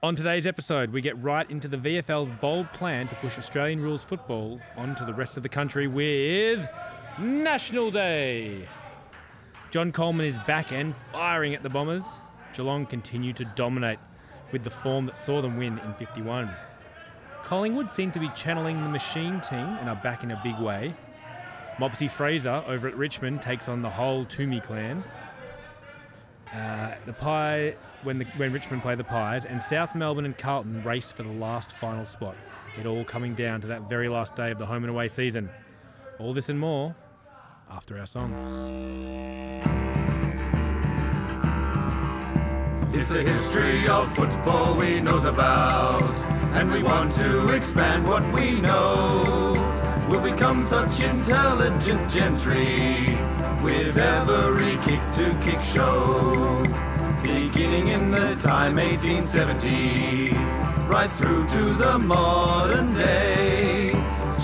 On today's episode, we get right into the VFL's bold plan to push Australian rules football onto the rest of the country with National Day. John Coleman is back and firing at the Bombers. Geelong continue to dominate with the form that saw them win in 51. Collingwood seem to be channeling the machine team and are back in a big way. Mopsy Fraser over at Richmond takes on the whole Toomey clan. Uh, the Pie when the, when Richmond play the Pies, and South Melbourne and Carlton race for the last final spot. It all coming down to that very last day of the home and away season. All this and more after our song. It's the history of football we knows about, and we want to expand what we know. We'll become such intelligent gentry with every kick to kick show. Beginning in the time 1870s, right through to the modern day.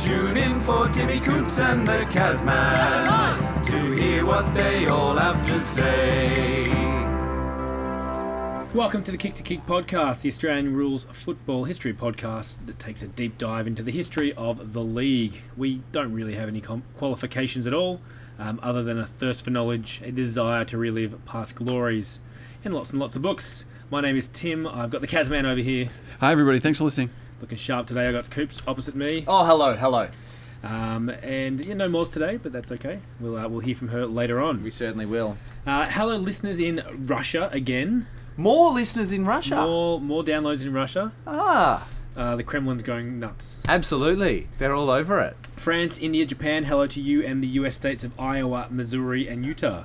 Tune in for Timmy Coops and the Casman to hear what they all have to say. Welcome to the Kick to Kick podcast, the Australian Rules Football History podcast that takes a deep dive into the history of the league. We don't really have any qualifications at all, um, other than a thirst for knowledge, a desire to relive past glories, and lots and lots of books. My name is Tim. I've got the Casman over here, Hi, everybody. Thanks for listening. looking sharp today. I've got Coops opposite me, Oh, hello, hello. um, and yeah, no Moz today, but that's okay. We'll uh, we'll hear from her later on. We certainly will. Uh, hello, listeners in Russia again. More listeners in Russia. More more downloads in Russia. Ah, Uh, the Kremlin's going nuts. absolutely. They're all over it. France, India, Japan, hello to you, and the US states of Iowa, Missouri, and Utah.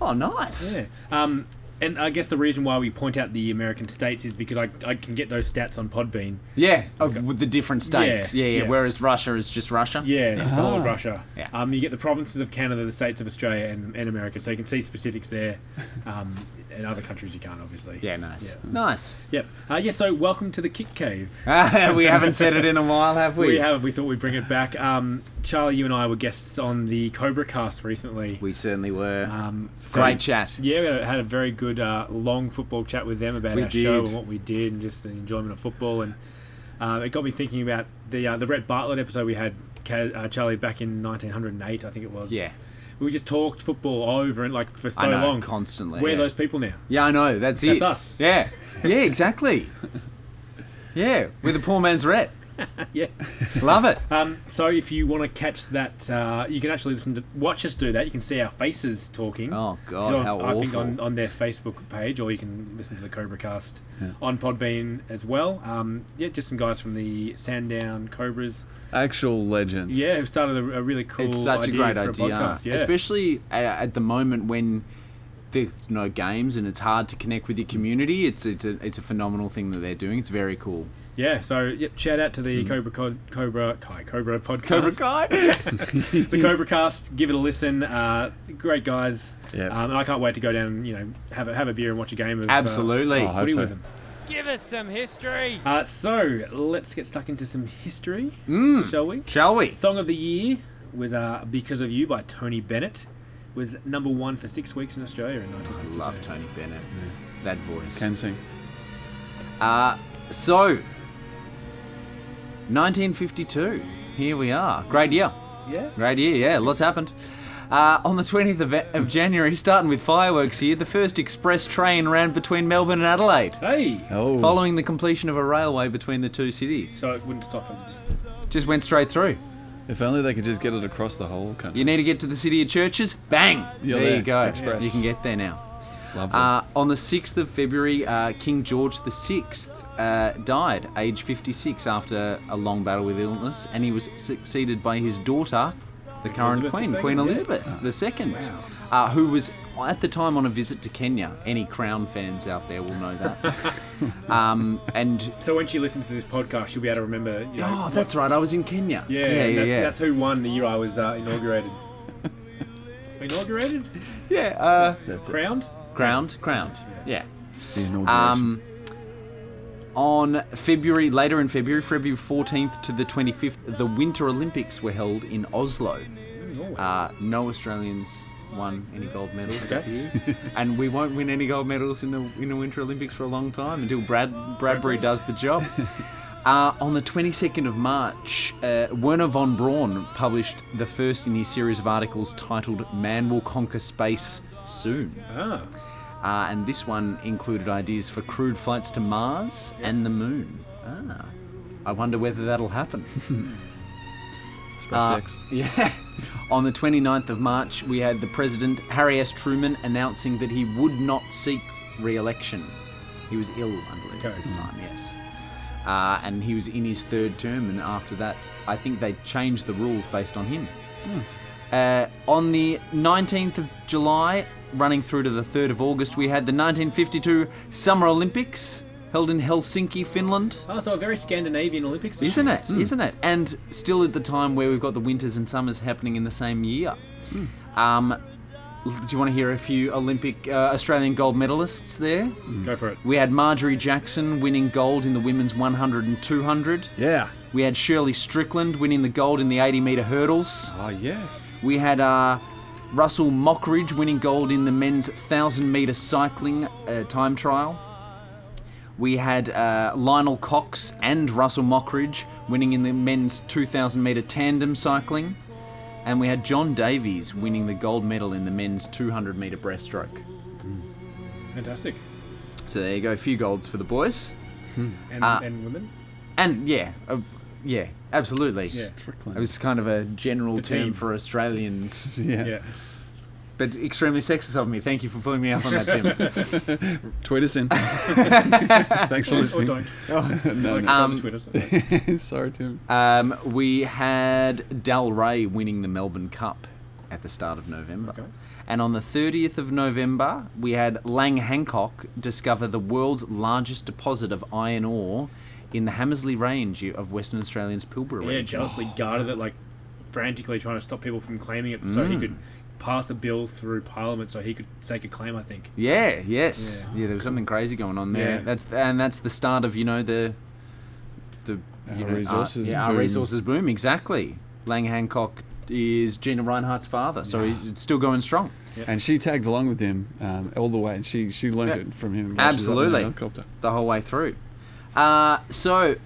Oh, nice. Yeah. Um, and I guess the reason why we point out the American states is because I, I can get those stats on Podbean. Yeah, of, with the different states. Yeah, Yeah, yeah, yeah. Whereas Russia is just Russia. Yeah, it's just the whole of Russia. Yeah. Um, you get the provinces of Canada, the states of Australia, and, and America, so you can see specifics there. Um, and other countries you can't, obviously. Yeah, nice. Yeah. Nice. Yep. Uh, yeah, so welcome to the Kick Cave. we haven't said it in a while, have we? We haven't. We thought we'd bring it back. Um, Charlie, you and I were guests on the Cobra Cast recently. We certainly were. Um, so- Great chat. Yeah, we had a, very good uh, long football chat with them about We our show and what we did and just the enjoyment of football. And uh, it got me thinking about the uh, the Rhett Bartlett episode we had, uh, Charlie, back in 1908, I think it was. Yeah. We just talked football over and like for so know, long. constantly. We're yeah. those people now. Yeah, I know. That's, That's it. That's us. Yeah. Yeah, exactly. yeah, we're the poor man's ret. Yeah. Love it. Um, so if you want to catch that, uh, you can actually listen to watch us do that. You can see our faces talking. Oh, God, So how I think awful. on, on their Facebook page, or you can listen to the Cobra Cast on Podbean as well. Um, yeah, just some guys from the Sandown Cobras. Actual legends. Yeah, who started a, a really cool. it's such a great idea, podcast. Yeah, especially at, at the moment when there's no games and it's hard to connect with your community. It's it's a it's a phenomenal thing that they're doing. It's very cool. Yeah. So yep, shout out to the Cobra Cod, Cobra Kai Cobra podcast. Mm. Cobra Kai. the Cobra Cast. Give it a listen. Uh, great guys. Yeah. Um, and I can't wait to go down and you know have a, have a beer and watch a game of uh, Absolutely. Oh, I hope footy so. with them. Give us some history. Uh, so let's get stuck into some history, Mm. shall we? Shall we? Song of the Year was uh, "Because of You" by Tony Bennett. Was number one for six weeks in Australia in 1952. Love Tony Bennett. That voice. Can sing. Uh, so, 1952. Here we are. Great year. Yeah. Great year, yeah. Lots happened. Uh, on the 20th of, of January, starting with fireworks here, the first express train ran between Melbourne and Adelaide, Hey. Oh. following the completion of a railway between the two cities. So it wouldn't stop him. Just Just went straight through. If only they could just get it across the whole country. You need to get to the city of churches, bang! You're there you go. Express. You can get there now. Lovely. Uh, on the 6th of February, uh, King George VI uh, died, age 56, after a long battle with illness, and he was succeeded by his daughter, the current Elizabeth Queen, II, Queen yeah. Elizabeth II, uh, who was at the time on a visit to Kenya. Any Crown fans out there will know that. um, and so when she listens to this podcast, she'll be able to remember. You know, oh, that's right, I was in Kenya. yeah, yeah, yeah. that's, yeah. that's who won the year I was uh, inaugurated. inaugurated? yeah uh. Crowned? crowned, crowned. Yeah. The inauguration. Um, on February, later in February, February 14th to the 25th, the Winter Olympics were held in Oslo. Uh, no Australians won any gold medals year, and we won't win any gold medals in the in the Winter Olympics for a long time until Brad Bradbury does the job. Uh, on the 22nd of March, uh, Wernher von Braun published the first in his series of articles titled "Man Will Conquer Space Soon." Ah, Uh, and this one included ideas for crewed flights to Mars and the Moon. Ah, I wonder whether that'll happen. Uh, SpaceX. yeah. On the 29th of March, we had the President, Harry S. Truman, announcing that he would not seek re election. He was ill, I believe, at this time, yes. Uh, and he was in his third term, and after that, I think they changed the rules based on him. Uh, on the 19th of July, running through to the 3rd of August, we had the 1952 Summer Olympics held in Helsinki, Finland. oh, so a very Scandinavian Olympics. Isn't it? Isn't it? And still at the time where we've got the winters and summers happening in the same year. Um, do you want to hear a few Olympic uh, Australian gold medalists there? Go for it. We had Marjorie Jackson winning gold in the women's 100 and 200. Yeah. We had Shirley Strickland winning the gold in the 80 metre hurdles. Ah, yes. We had uh, Russell Mockridge winning gold in the men's 1,000 metre cycling uh, time trial. We had uh, Lionel Cox and Russell Mockridge winning in the men's 2,000 metre tandem cycling. And we had John Davies winning the gold medal in the men's 200 metre breaststroke. Fantastic. So there you go, a few golds for the boys. And, Uh, and women. And yeah, uh, yeah, absolutely. Yeah. Trickling. It was kind of a general The term team. for Australians. yeah. Yeah. But extremely sexist of me. Thank you for pulling me up on that, Tim. Tweet us in. Thanks for Or listening. don't. no, no. um, Twitter. so- Sorry, Tim. Um, we had Dalray winning the Melbourne Cup at the start of November. Okay. And on the 30th of November, we had Lang Hancock discover the world's largest deposit of iron ore in the Hamersley Range of Western Australia's Pilbara yeah, region. jealously guarded it, like frantically trying to stop people from claiming it, so he Mm. could pass a bill through Parliament, so he could stake a claim. I think. Yeah, yes. Yeah. Yeah, there was something crazy going on there. Yeah. That's and that's the start of, you know, the the you Our know, resources our, yeah, our boom. resources boom, exactly. Lang Hancock is Gina Rinehart's father, so he's still going strong. And she tagged along with him um, all the way, and she she learned Yeah. it from him. while she was up in the Absolutely. helicopter. the whole way through. Uh, so,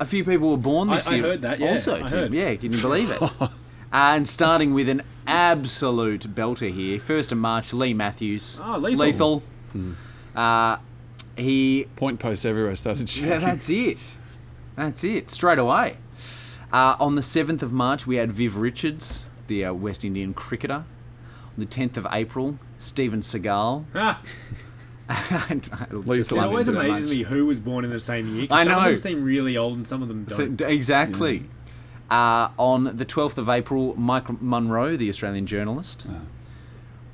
a few people were born this I- I heard that, yeah, Also, I Tim. heard. Yeah, can you believe it? uh, and starting with an absolute belter here. First of March, Leigh Matthews. Ah, lethal. Uh, he. Point posts everywhere started shaking. Yeah, that's it. That's it. Straight away. Uh, on the 7th of March, we had Viv Richards, the uh, West Indian cricketer. On the 10th of April, Steven Seagal. Ah, Lethal it always amazes me who was born in the same year. I know. Some of them seem really old, and some of them don't. d- exactly. Uh, on the 12th of April, Mike Munro, the Australian journalist.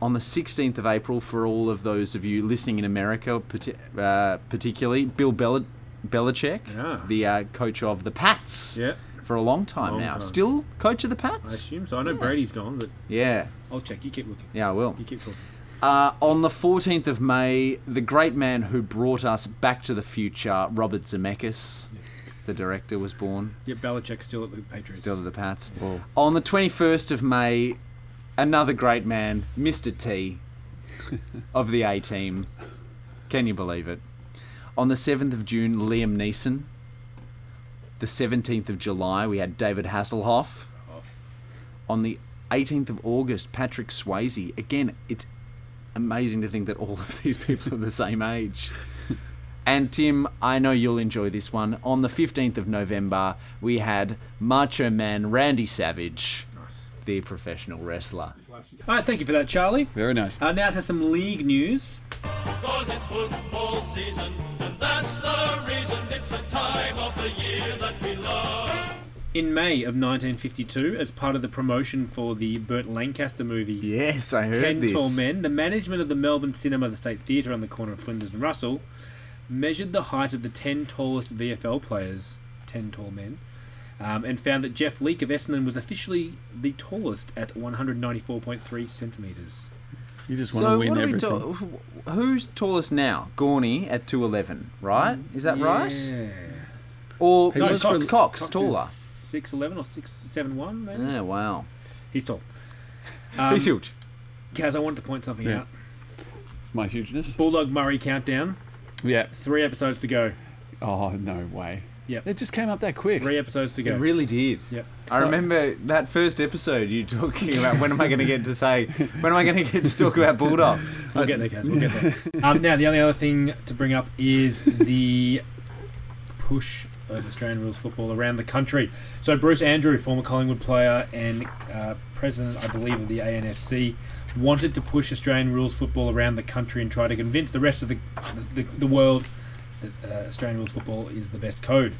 On the 16th of April, for all of those of you listening in America, uh, particularly, Bill Bel- Belichick, Ah. the uh, coach of the Pats yeah, for a long time Long now. time. Still coach of the Pats? I assume so. I know Brady's gone, but Yeah, I'll check. You keep looking. yeah, I will. You keep talking. Uh, on the 14th of May, the great man who brought us back to the future, Robert Zemeckis, the director, was born. Yeah, Belichick's still at the Patriots. Still to the Pats. Whoa. On the 21st of May, another great man, Mr. T of the A team. Can you believe it? On the 7th of June, Liam Neeson. The 17th of July, we had David Hasselhoff. On the 18th of August, Patrick Swayze. Again, it's amazing to think that all of these people are the same age. And Tim, I know you'll enjoy this one. On the 15th of November, we had Macho Man Randy Savage, Nice. the professional wrestler. All right, thank you for that, Charlie. Very nice. Uh, now to some league news. Cause it's football season, and that's the reason it's the time of the year that we love. In May of 1952, as part of the promotion for the Burt Lancaster movie Yes, I heard Ten this. Tall Men, the management of the Melbourne Cinema, the State Theatre on the corner of Flinders and Russell, measured the height of the 10 tallest VFL players, 10 tall men, um, and found that Geoff Leek of Essendon was officially the tallest at 194.3 centimetres. You just want So to win what are we everything. ta- who's tallest now? Gorney at 211, right? Is that right? Yeah. Or No, was Cox. Cox, Cox taller? is 6'11 or 6'7'1, maybe? Yeah, wow. He's tall. Um, He's huge. Kaz, I wanted to point something Yeah. out. My hugeness. Bulldog Murray countdown. Yeah. Three episodes to go. Oh no way. Yep. It just came up that quick. Three episodes to go. It really did. Yep. I remember that first episode you talking about when am I going to get to say when am I going to get to talk about Bulldog? We'll get there, Kaz. We'll get there. Um, now, the only other thing to bring up is the push of Australian rules football around the country. So, Bruce Andrew, former Collingwood player and uh, president, I believe, of the ANFC, wanted to push Australian rules football around the country and try to convince the rest of the the, the world that uh, Australian rules football is the best code.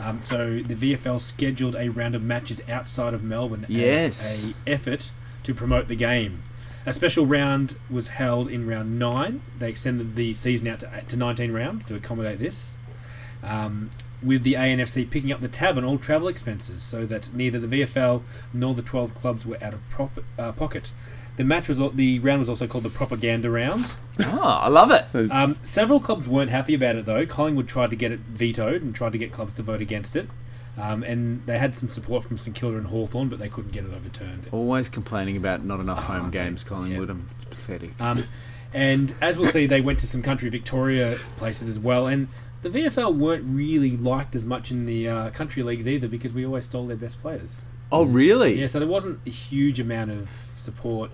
Um, so, the VFL scheduled a round of matches outside of Melbourne Yes. as a effort to promote the game. A special round was held in round nine. They extended the season out to, to 19 rounds to accommodate this, um, with the ANFC picking up the tab on all travel expenses so that neither the VFL nor the 12 clubs were out of prop- uh, pocket. The match was the round was also called the propaganda round. Oh, I love it. Um, several clubs weren't happy about it though. Collingwood tried to get it vetoed and tried to get clubs to vote against it. Um, and they had some support from St Kilda and Hawthorn, but they couldn't get it overturned. Always complaining about not enough home okay. games, Collingwood. Um, It's pathetic. Um, and as we'll see, they went to some country Victoria places as well. And the VFL weren't really liked as much in the uh, country leagues either because we always stole their best players. oh, really? Yeah, so there wasn't a huge amount of support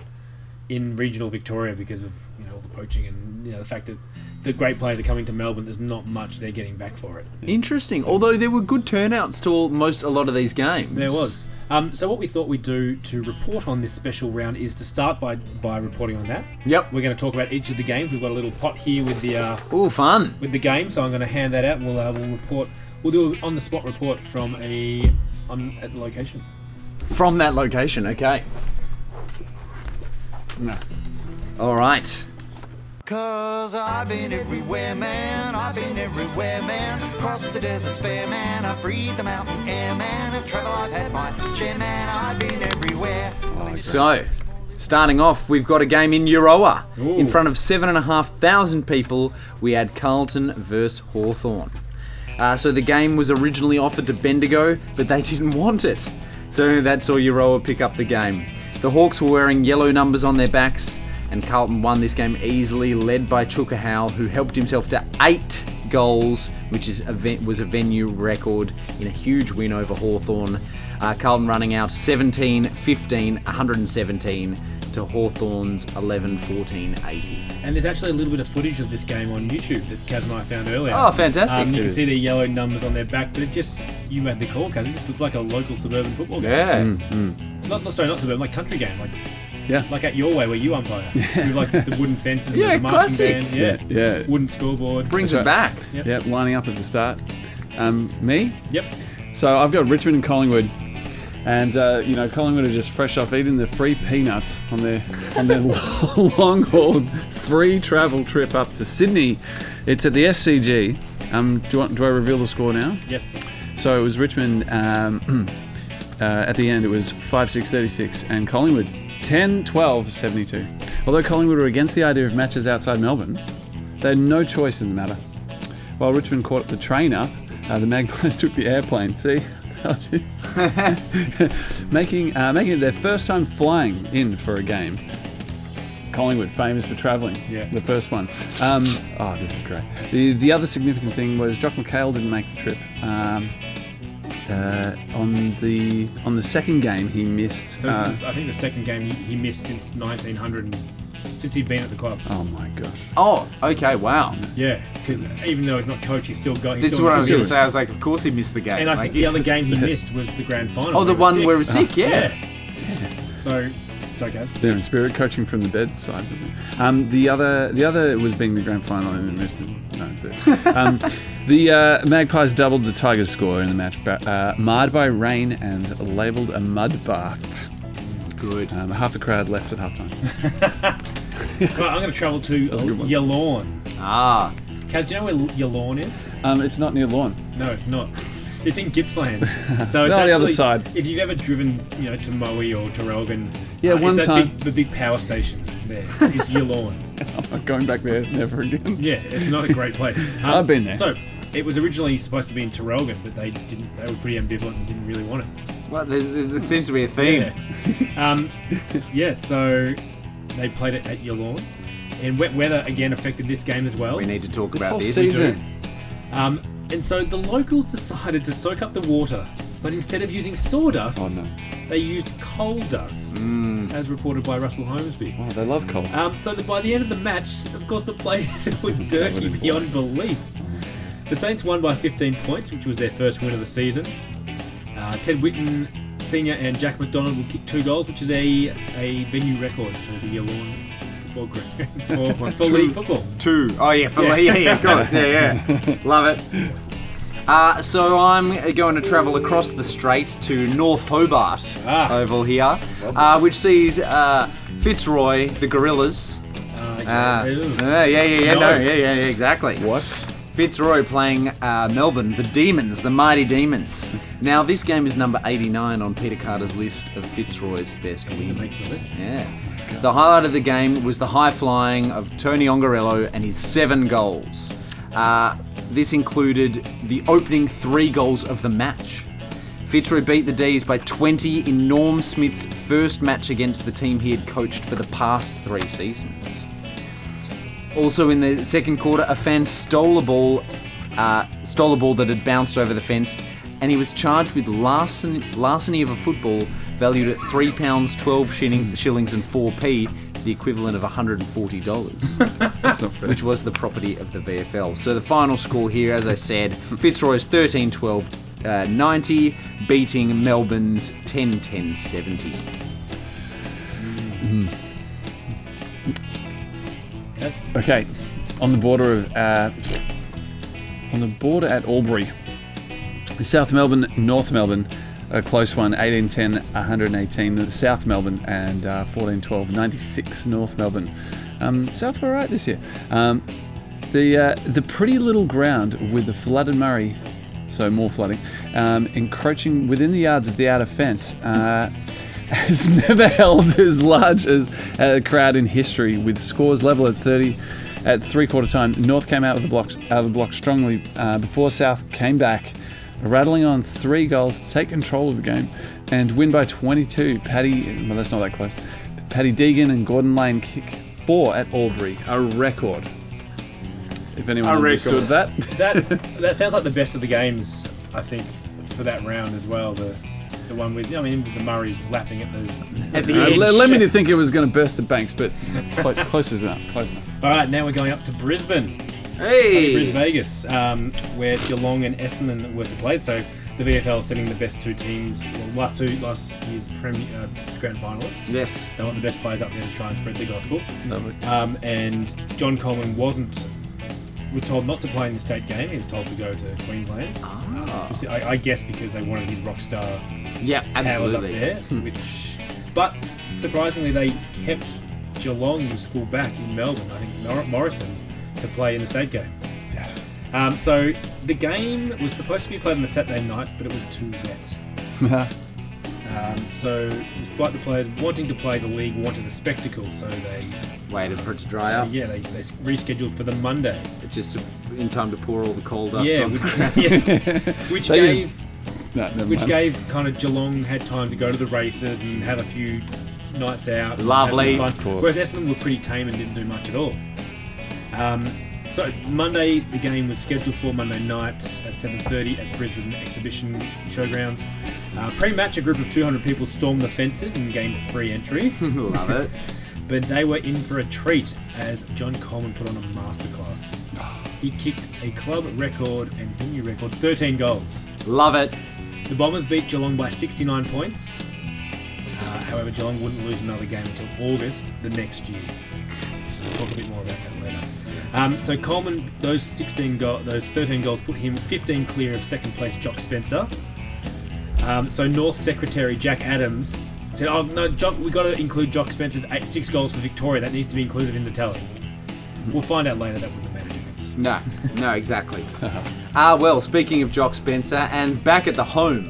in regional Victoria because of you know all the poaching and you know the fact that the great players are coming to Melbourne. There's not much they're getting back for it. Interesting. Although there were good turnouts to all, most a lot of these games. There was. Um, so what we thought we'd do to report on this special round is to start by by reporting on that. Yep. We're going to talk about each of the games. We've got a little pot here with the uh, Oh, fun. with the game, so I'm going to hand that out. and We'll uh, we'll report. We'll do an on the spot report from a on at the location. From that location, okay. No. All right. Cause I've been everywhere, man. I've been everywhere, man. Across the desert spare, man. I breathe the mountain air, man. Of travel I've had my share, man. I've been everywhere. So, starting off, we've got a game in Euroa. In front of 7,500 people, we had Carlton versus Hawthorn. Uh, so the game was originally offered to Bendigo, but they didn't want it. So that saw Euroa pick up the game. The Hawks were wearing yellow numbers on their backs, and Carlton won this game easily, led by Chooka Howell, who helped himself to eight goals, which is was a venue record in a huge win over Hawthorn. Uh, Carlton running out 17 15 117 to Hawthorn's 11 14 80. And there's actually a little bit of footage of this game on YouTube that Kaz and I found earlier. Oh, fantastic. Um, you can see the yellow numbers on their back, but it just you made the call, Kaz. It just looks like a local suburban football game. Yeah. Not sorry, not suburban, like country game, like Yeah. like at your way where you umpire. With like just the wooden fences and Yeah, the marching classic. band, yeah. Yeah. wooden scoreboard. Brings That's it back. Yep. Yep. Lining up at the start. Um, me. Yep. So I've got Richmond and Collingwood, and uh, you know Collingwood are just fresh off eating the free peanuts on their on their long haul free travel trip up to Sydney. It's at the SCG. Um, do, want, do I reveal the score now? Yes. So it was Richmond. Um, uh, at the end, it was 5 6 36, and Collingwood 10 12 72. Although Collingwood were against the idea of matches outside Melbourne, they had no choice in the matter. While Richmond caught the train up, uh, the Magpies took the airplane. See? Making, uh, making it their first time flying in for a game. Collingwood, famous for travelling. Yeah. The first one. Um, oh, this is great. The, the other significant thing was Jock McHale didn't make the trip. Um, uh, on the on the second game, he missed. So uh, is, I think the second game he, he missed since 1900, and, since he'd been at the club. oh my gosh! Oh, okay, wow. Yeah, because even though he's not coach, he's still got. He's This is still what I was going to say. I was like, of course he missed the game. And I Like, think the other he's- game he missed was the grand final. Oh, the where he one was where he sick. was sick, yeah. So, sorry, guys. They're in spirit, coaching from the bedside. Wasn't it? Um, the other the other was being the grand final and missed it. No, that's it. Um, the uh, Magpies doubled the Tigers' score in the match, ba- uh, marred by rain and labelled a mud bath. Good. Um, half the crowd left at halftime. Right, I'm going to travel to a good one. Yallourn. Ah, Kaz, do you know where Yallourn is? Um, it's not near Lawn. No, it's not. It's in Gippsland. So it's No, actually, the other side. If you've ever driven, you know, to Moe or Traralgon, Yeah, uh, it's one that time. Big, the big power station there is Yallourn. I'm not going back there never again. Yeah, it's not a great place. Um, I've been there. So it was originally supposed to be in Traralgon, but they didn't. They were pretty ambivalent and didn't really want it. well, there's, there seems to be a theme. Yeah. um, yeah. So they played it at Yallourn. And wet weather again affected this game as well. We need to talk This about whole this. season. Um, and so the locals decided to soak up the water, but instead of using sawdust, Oh no. they used coal dust, Mm. as reported by Russell Holmesby. Oh, they love coal. Um, so that by the end of the match, of course, the players were dirty would've beyond belief. The Saints won by 15 points, which was their first win of the season. Uh, Ted Whitten Senior and Jack McDonald will kick two goals, which is a, a venue record for the Yallourn football ground for, for league football. Two. Oh yeah, for, Yeah. yeah. yeah, of course, yeah, yeah, love it. Uh, so I'm going to travel across the strait to North Hobart Ah. Oval here, uh, which sees uh, Fitzroy, the Gorillas. Uh, Uh, yeah, yeah, yeah, no, No. yeah, yeah, yeah, exactly. What? Fitzroy playing uh, Melbourne, the Demons, the Mighty Demons. Now, this game is number 89 on Peter Carter's list of Fitzroy's best wins. the. Yeah. The highlight of the game was the high flying of Tony Ongarello and his seven goals. Uh, this included the opening three goals of the match. Fitzroy beat the D's by 20 in Norm Smith's first match against the team he had coached for the past three seasons. Also in the second quarter, a fan stole a ball, uh, stole a ball that had bounced over the fence, and he was charged with larceny, larceny of a football valued at three pounds twelve shilling, shillings and four p, the equivalent of hundred and forty dollars, That's not fair. which was the property of the VFL. So the final score here, as I said, Fitzroy's 13-12. Uh, 90 beating Melbourne's 10-10 70. That's- Okay, on the border of uh, on the border at Albury, South Melbourne, North Melbourne, a close one, 1810, 118, South Melbourne, and uh, 1412, 96, North Melbourne. Um, South were right this year. Um, the uh, the pretty little ground with the flooded Murray, so more flooding, um, encroaching within the yards of the outer fence. Uh, has never held as large as a crowd in history, with scores level at 30 at three quarter time. North came out of the blocks out of the block strongly uh, before South came back, rattling on three goals to take control of the game and win by 22. Paddy, well, that's not that close. Paddy Deegan and Gordon Lane kick four at Albury, a record. If anyone A understood record. that, That that sounds like the best of the games, I think, for that round as well. The the one with I mean the Murray lapping at the At the Uh, edge. le- led me to think it was going to burst the banks, but close, close enough. Close enough. All right, now we're going up to Brisbane. Hey! Bris Vegas, um, where Geelong and Essendon were to play. So the VFL is sending the best two teams, well, last two last year's Premier uh, Grand Finalists. Yes. They want the best players up there to try and spread the gospel. Lovely. Um, and John Coleman wasn't was told not to play in the state game. He was told to go to Queensland. Ah. Uh, I, I guess because they wanted his rock star Yeah, powers up there. Which, but surprisingly, they kept Geelong's fullback in Melbourne. I think Mor- Morrison to play in the state game. Yes. Um, so the game was supposed to be played on the Saturday night, but it was too wet. Um, so despite the players wanting to play, the league wanted a spectacle, so they Waited for it to dry up. yeah they, they rescheduled for the Monday. Just to, in time to pour all the coal dust Yeah, on. which, yeah, which They just- gave No, which mind. gave kind of Geelong had time to go to the races and have a few nights out. Lovely. fun. Whereas Essendon were pretty tame and didn't do much at all. Um, so Monday, the game was scheduled for Monday night at 7:30 at Brisbane Exhibition Showgrounds. Uh, pre-match, a group of 200 people stormed the fences and gained free entry, Love it. but they were in for a treat as John Coleman put on a masterclass. He kicked a club record and venue record 13 goals. Love it. The Bombers beat Geelong by 69 points. Uh, however, Geelong wouldn't lose another game until August the next year. We'll talk a bit more about that. Um, so Coleman, those 16 go- those 13 goals put him 15 clear of second place Jock Spencer. Um, so North Secretary Jack Adams said, "Oh no, Jock, we got to include Jock Spencer's eight, six goals for Victoria. That needs to be included in the tally." We'll find out later. That wouldn't have made a difference. No, no, exactly. Ah, well, speaking of Jock Spencer, and back at the home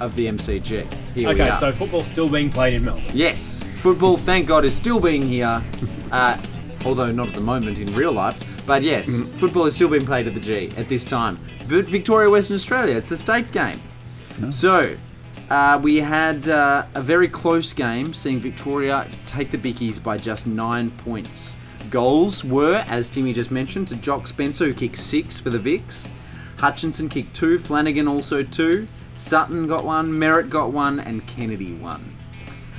of the MCG. Here we Okay, so football's still being played in Melbourne. Yes, football, thank God, is still being here, uh, although not at the moment in real life. But yes, football is still being played at the G at this time. But Victoria, Western Australia, it's a state game. So, Uh, we had uh, a very close game, seeing Victoria take the Bickies by just nine points. Goals were, as Timmy just mentioned, to Jock Spencer, who kicked six for the Vics. Hutchinson kicked two, Flanagan also two, Sutton got one, Merritt got one, and Kennedy one.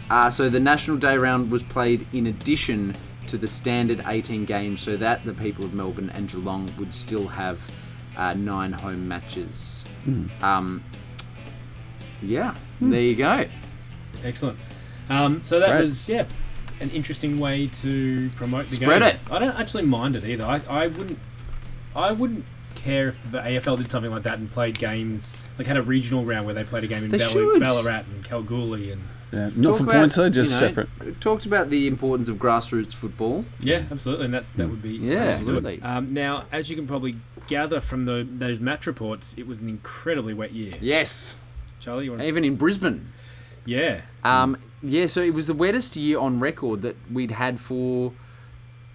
Uh, so the National Day round was played in addition to the standard 18 games, so that the people of Melbourne and Geelong would still have uh, nine home matches. Um, yeah, there you go. Excellent. Um, so that Great. was yeah, an interesting way to promote the Spread game. it. I don't actually mind it either. I, I wouldn't. I wouldn't care if the AFL did something like that and played games like had a regional round where they played a game in They Ballarat and Kalgoorlie and Yeah, not Talk for about, points though, just you know, separate. Talked about the importance of grassroots football. yeah, absolutely, and that's that would be Yeah, absolutely. absolutely. Um, now, as you can probably gather from the those match reports, it was an incredibly wet year. Yes, Charlie, you want to even in Brisbane. yeah, Um, yeah, so it was the wettest year on record that we'd had for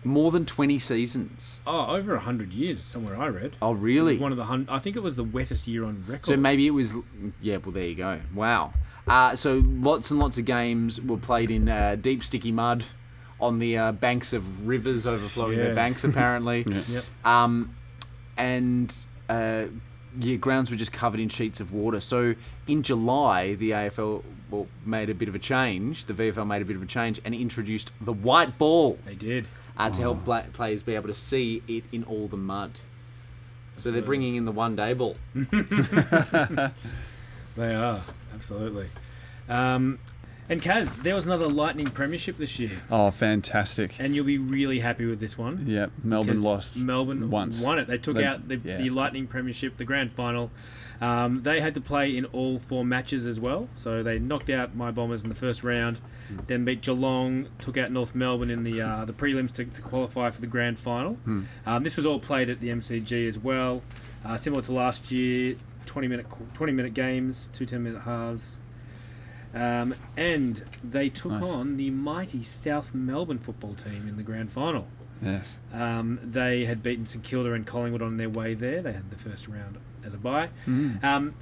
more than 20 seasons. oh, over hundred years somewhere I read. Oh, It was really? one of the hun- I think it was the wettest year on record. So maybe it was. Yeah, well, there you go. Wow. Uh, so lots and lots of games were played in uh, deep, sticky mud on the uh, banks of rivers overflowing Yeah. their banks, apparently. Yep. Um, and uh, yeah, grounds were just covered in sheets of water. So in July, the AFL well, made a bit of a change. The VFL made a bit of a change and introduced the white ball They did. uh, to help pla players be able to see it in all the mud. So they're bringing in the one day ball. They are absolutely. Um, and Kaz, there was another Lightning Premiership this year, Oh, fantastic. and you'll be really happy with this one. Yeah, Melbourne lost. Melbourne once. won it. They took They- out the, yeah. the Lightning Premiership, the grand final. Um, they had to play in all four matches as well. So they knocked out my Bombers in the first round, Hmm. then beat Geelong, took out North Melbourne in the uh, the prelims to, to qualify for the grand final. Hmm. Um, this was all played at the MCG as well, uh, similar to last year. 20 minute 20 minute games, two 10 minute halves. Um, and they took Nice. on the mighty South Melbourne football team in the grand final. Yes. Um, they had beaten St Kilda and Collingwood on their way there. They had the first round as a bye. Mm. Um,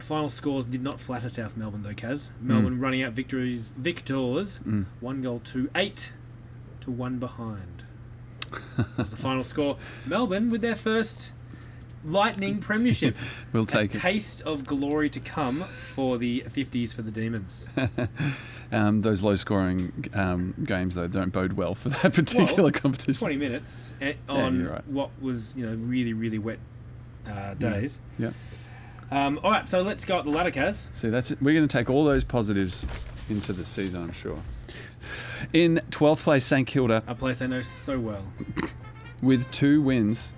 final scores did not flatter South Melbourne though, Kaz. Melbourne running out victories, victors, Mm. one goal to eight to one behind. that was the final score. Melbourne with their first Lightning Premiership. We'll a take it. taste of glory to come for the 50s for the Demons. Um, those low-scoring um, games though don't bode well for that particular Well, competition. 20 minutes eh, Yeah, on right. what was you know really really wet uh, days. Yeah. Um, all right, so let's go up the ladder, Kaz. See, that's it. We're going to take all those positives into the season, I'm sure. In 12th place, St Kilda A place I know so well. with two wins,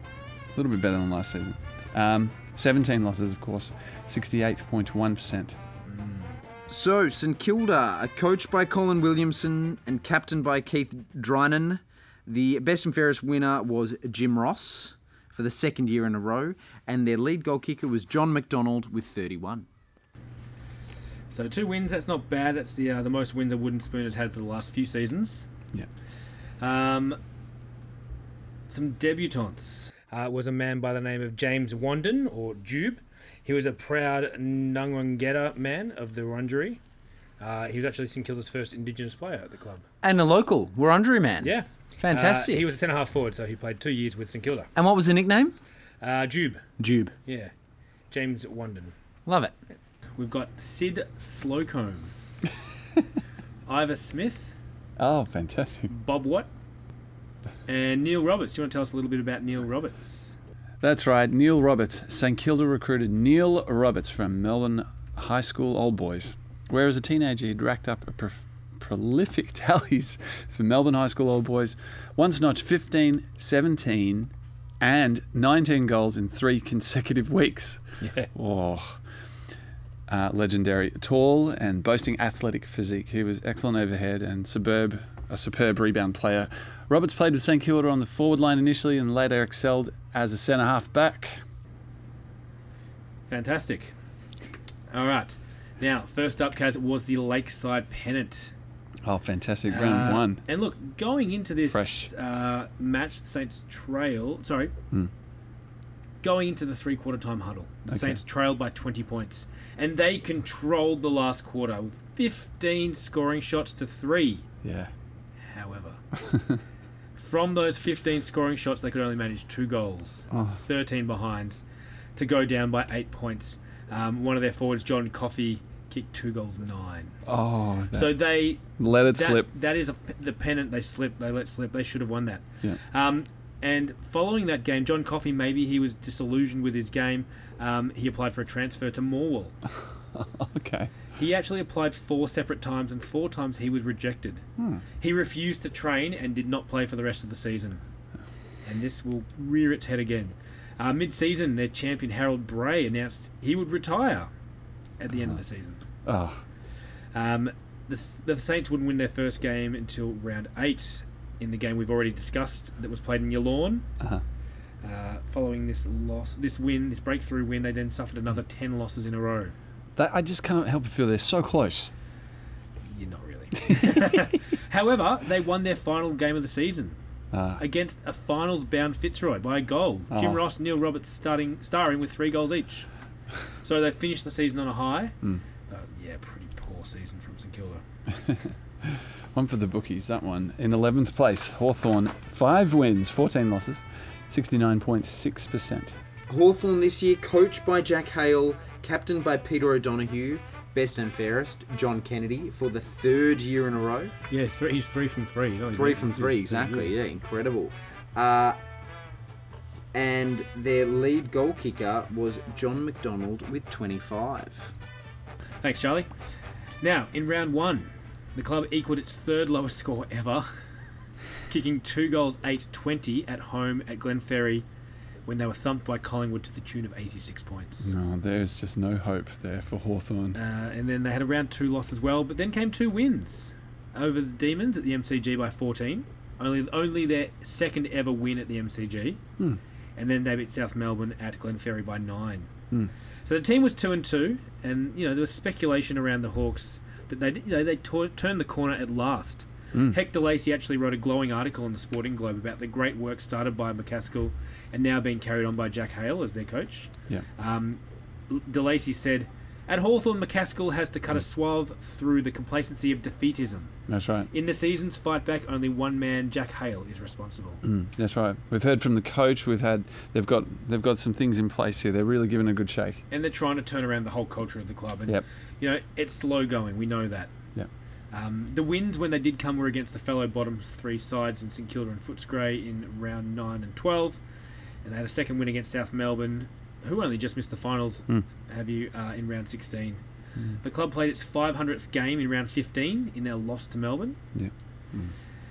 a little bit better than last season. Um, 17 losses, of course, 68.1%. So, St Kilda, are coached by Colin Williamson and captained by Keith Drynan. The best and fairest winner was Jim Ross for the second year in a row, and their lead goal kicker was John McDonald with 31. So two wins, that's not bad. That's the uh, the most wins a wooden spoon has had for the last few seasons. Yeah. Um, some debutantes uh, was a man by the name of James Wandin or Jube. He was a proud Nangwangeta man of the Wurundjeri. Uh, he was actually St Kilda's first Indigenous player at the club. And a local Wurundjeri man. Yeah. Fantastic. Uh, he was a centre half forward, so he played two years with St Kilda. And what was the nickname? Uh, Jube, Jube. yeah. James Wandin. Love it. We've got Sid Slocombe, Ivor Smith, Oh, fantastic. Bob Watt, and Neil Roberts. Do you want to tell us a little bit about Neil Roberts? That's right, Neil Roberts. St Kilda recruited Neil Roberts from Melbourne High School Old Boys, where as a teenager he'd racked up a pro- prolific tallies for Melbourne High School Old Boys. Once notched 15, 17, and 19 goals in three consecutive weeks. Yeah. Oh. Uh, legendary, tall and boasting athletic physique. He was excellent overhead and superb, a superb rebound player. Roberts played with St Kilda on the forward line initially and later excelled as a centre half back. Fantastic. All right. Now, first up, Kaz, was the Lakeside Pennant. Oh, fantastic! Round Uh, one. And look, going into this Fresh. Uh, match, the Saints trail. Sorry. Hmm. going into the three quarter time huddle. The Okay. Saints trailed by 20 points, and they controlled the last quarter with 15 scoring shots to three. Yeah. However, from those 15 scoring shots, they could only manage two goals, Oh. 13 behinds, to go down by eight points. Um, one of their forwards, John Coffey, kicked two goals, nine. Oh, So they let it that, slip. That is a, the pennant they slipped. They let slip. They should have won that. Yeah. Um, and following that game, John Coffey maybe he was disillusioned with his game. Um, he applied for a transfer to Morwell. Okay. He actually applied four separate times, and four times he was rejected. Hmm. He refused to train and did not play for the rest of the season. And this will rear its head again. Uh, mid-season, their champion Harold Bray announced he would retire at the end of the season. Oh, Um, the, the Saints wouldn't win their first game until round eight in the game we've already discussed that was played in Yallourn. Uh-huh. Uh, following this loss, this win, this breakthrough win, they then suffered another ten losses in a row. That, I just can't help but feel they're so close. You're not really. However, they won their final game of the season Uh, against a finals-bound Fitzroy by a goal. Uh-huh. Jim Oh. Ross, Neil Roberts starting starring with three goals each. So they finished the season on a high. But yeah, pretty poor season from St Kilda. one for the bookies, that one. In 11th place, Hawthorn, five wins, 14 losses, 69.6%. Hawthorn this year, coached by Jack Hale, captained by Peter O'Donoghue, best and fairest, John Kennedy, for the third year in a row. Yeah, three, he's three from three. Three from he's three, exactly. Yeah, incredible. Uh, and their lead goal kicker was John McDonald with 25. Thanks, Charlie. Now, in round one, the club equalled its third lowest score ever, kicking two goals 8 20 at home at Glenferrie when they were thumped by Collingwood to the tune of 86 points. No, there's just no hope there for Hawthorn. Uh, and then they had a round two loss as well, but then came two wins over the Demons at the MCG by 14. Only, only their second ever win at the MCG. Hmm. And then they beat South Melbourne at Glenferrie by nine. Hmm. So the team was two and two, and you know there was speculation around the Hawks that they you know they t- turned the corner at last. Hmm. Hector Lacey actually wrote a glowing article in the Sporting Globe about the great work started by McCaskill and now being carried on by Jack Hale as their coach. Yeah. Um, DeLacy said, At Hawthorn, McCaskill has to cut a swath through the complacency of defeatism. That's right. In the season's fight back, only one man, Jack Hale, is responsible. Mm, that's right. We've heard from the coach. We've had they've got they've got some things in place here. They're really giving a good shake. And they're trying to turn around the whole culture of the club. And, Yep. you know, it's slow going. We know that. Um, the wins, when they did come, were against the fellow bottom three sides in St Kilda and Footscray in round 9 and 12. And they had a second win against South Melbourne, who only just missed the finals, Mm. have you, uh, in round 16. The club played its 500th game in round 15 in their loss to Melbourne. Yeah.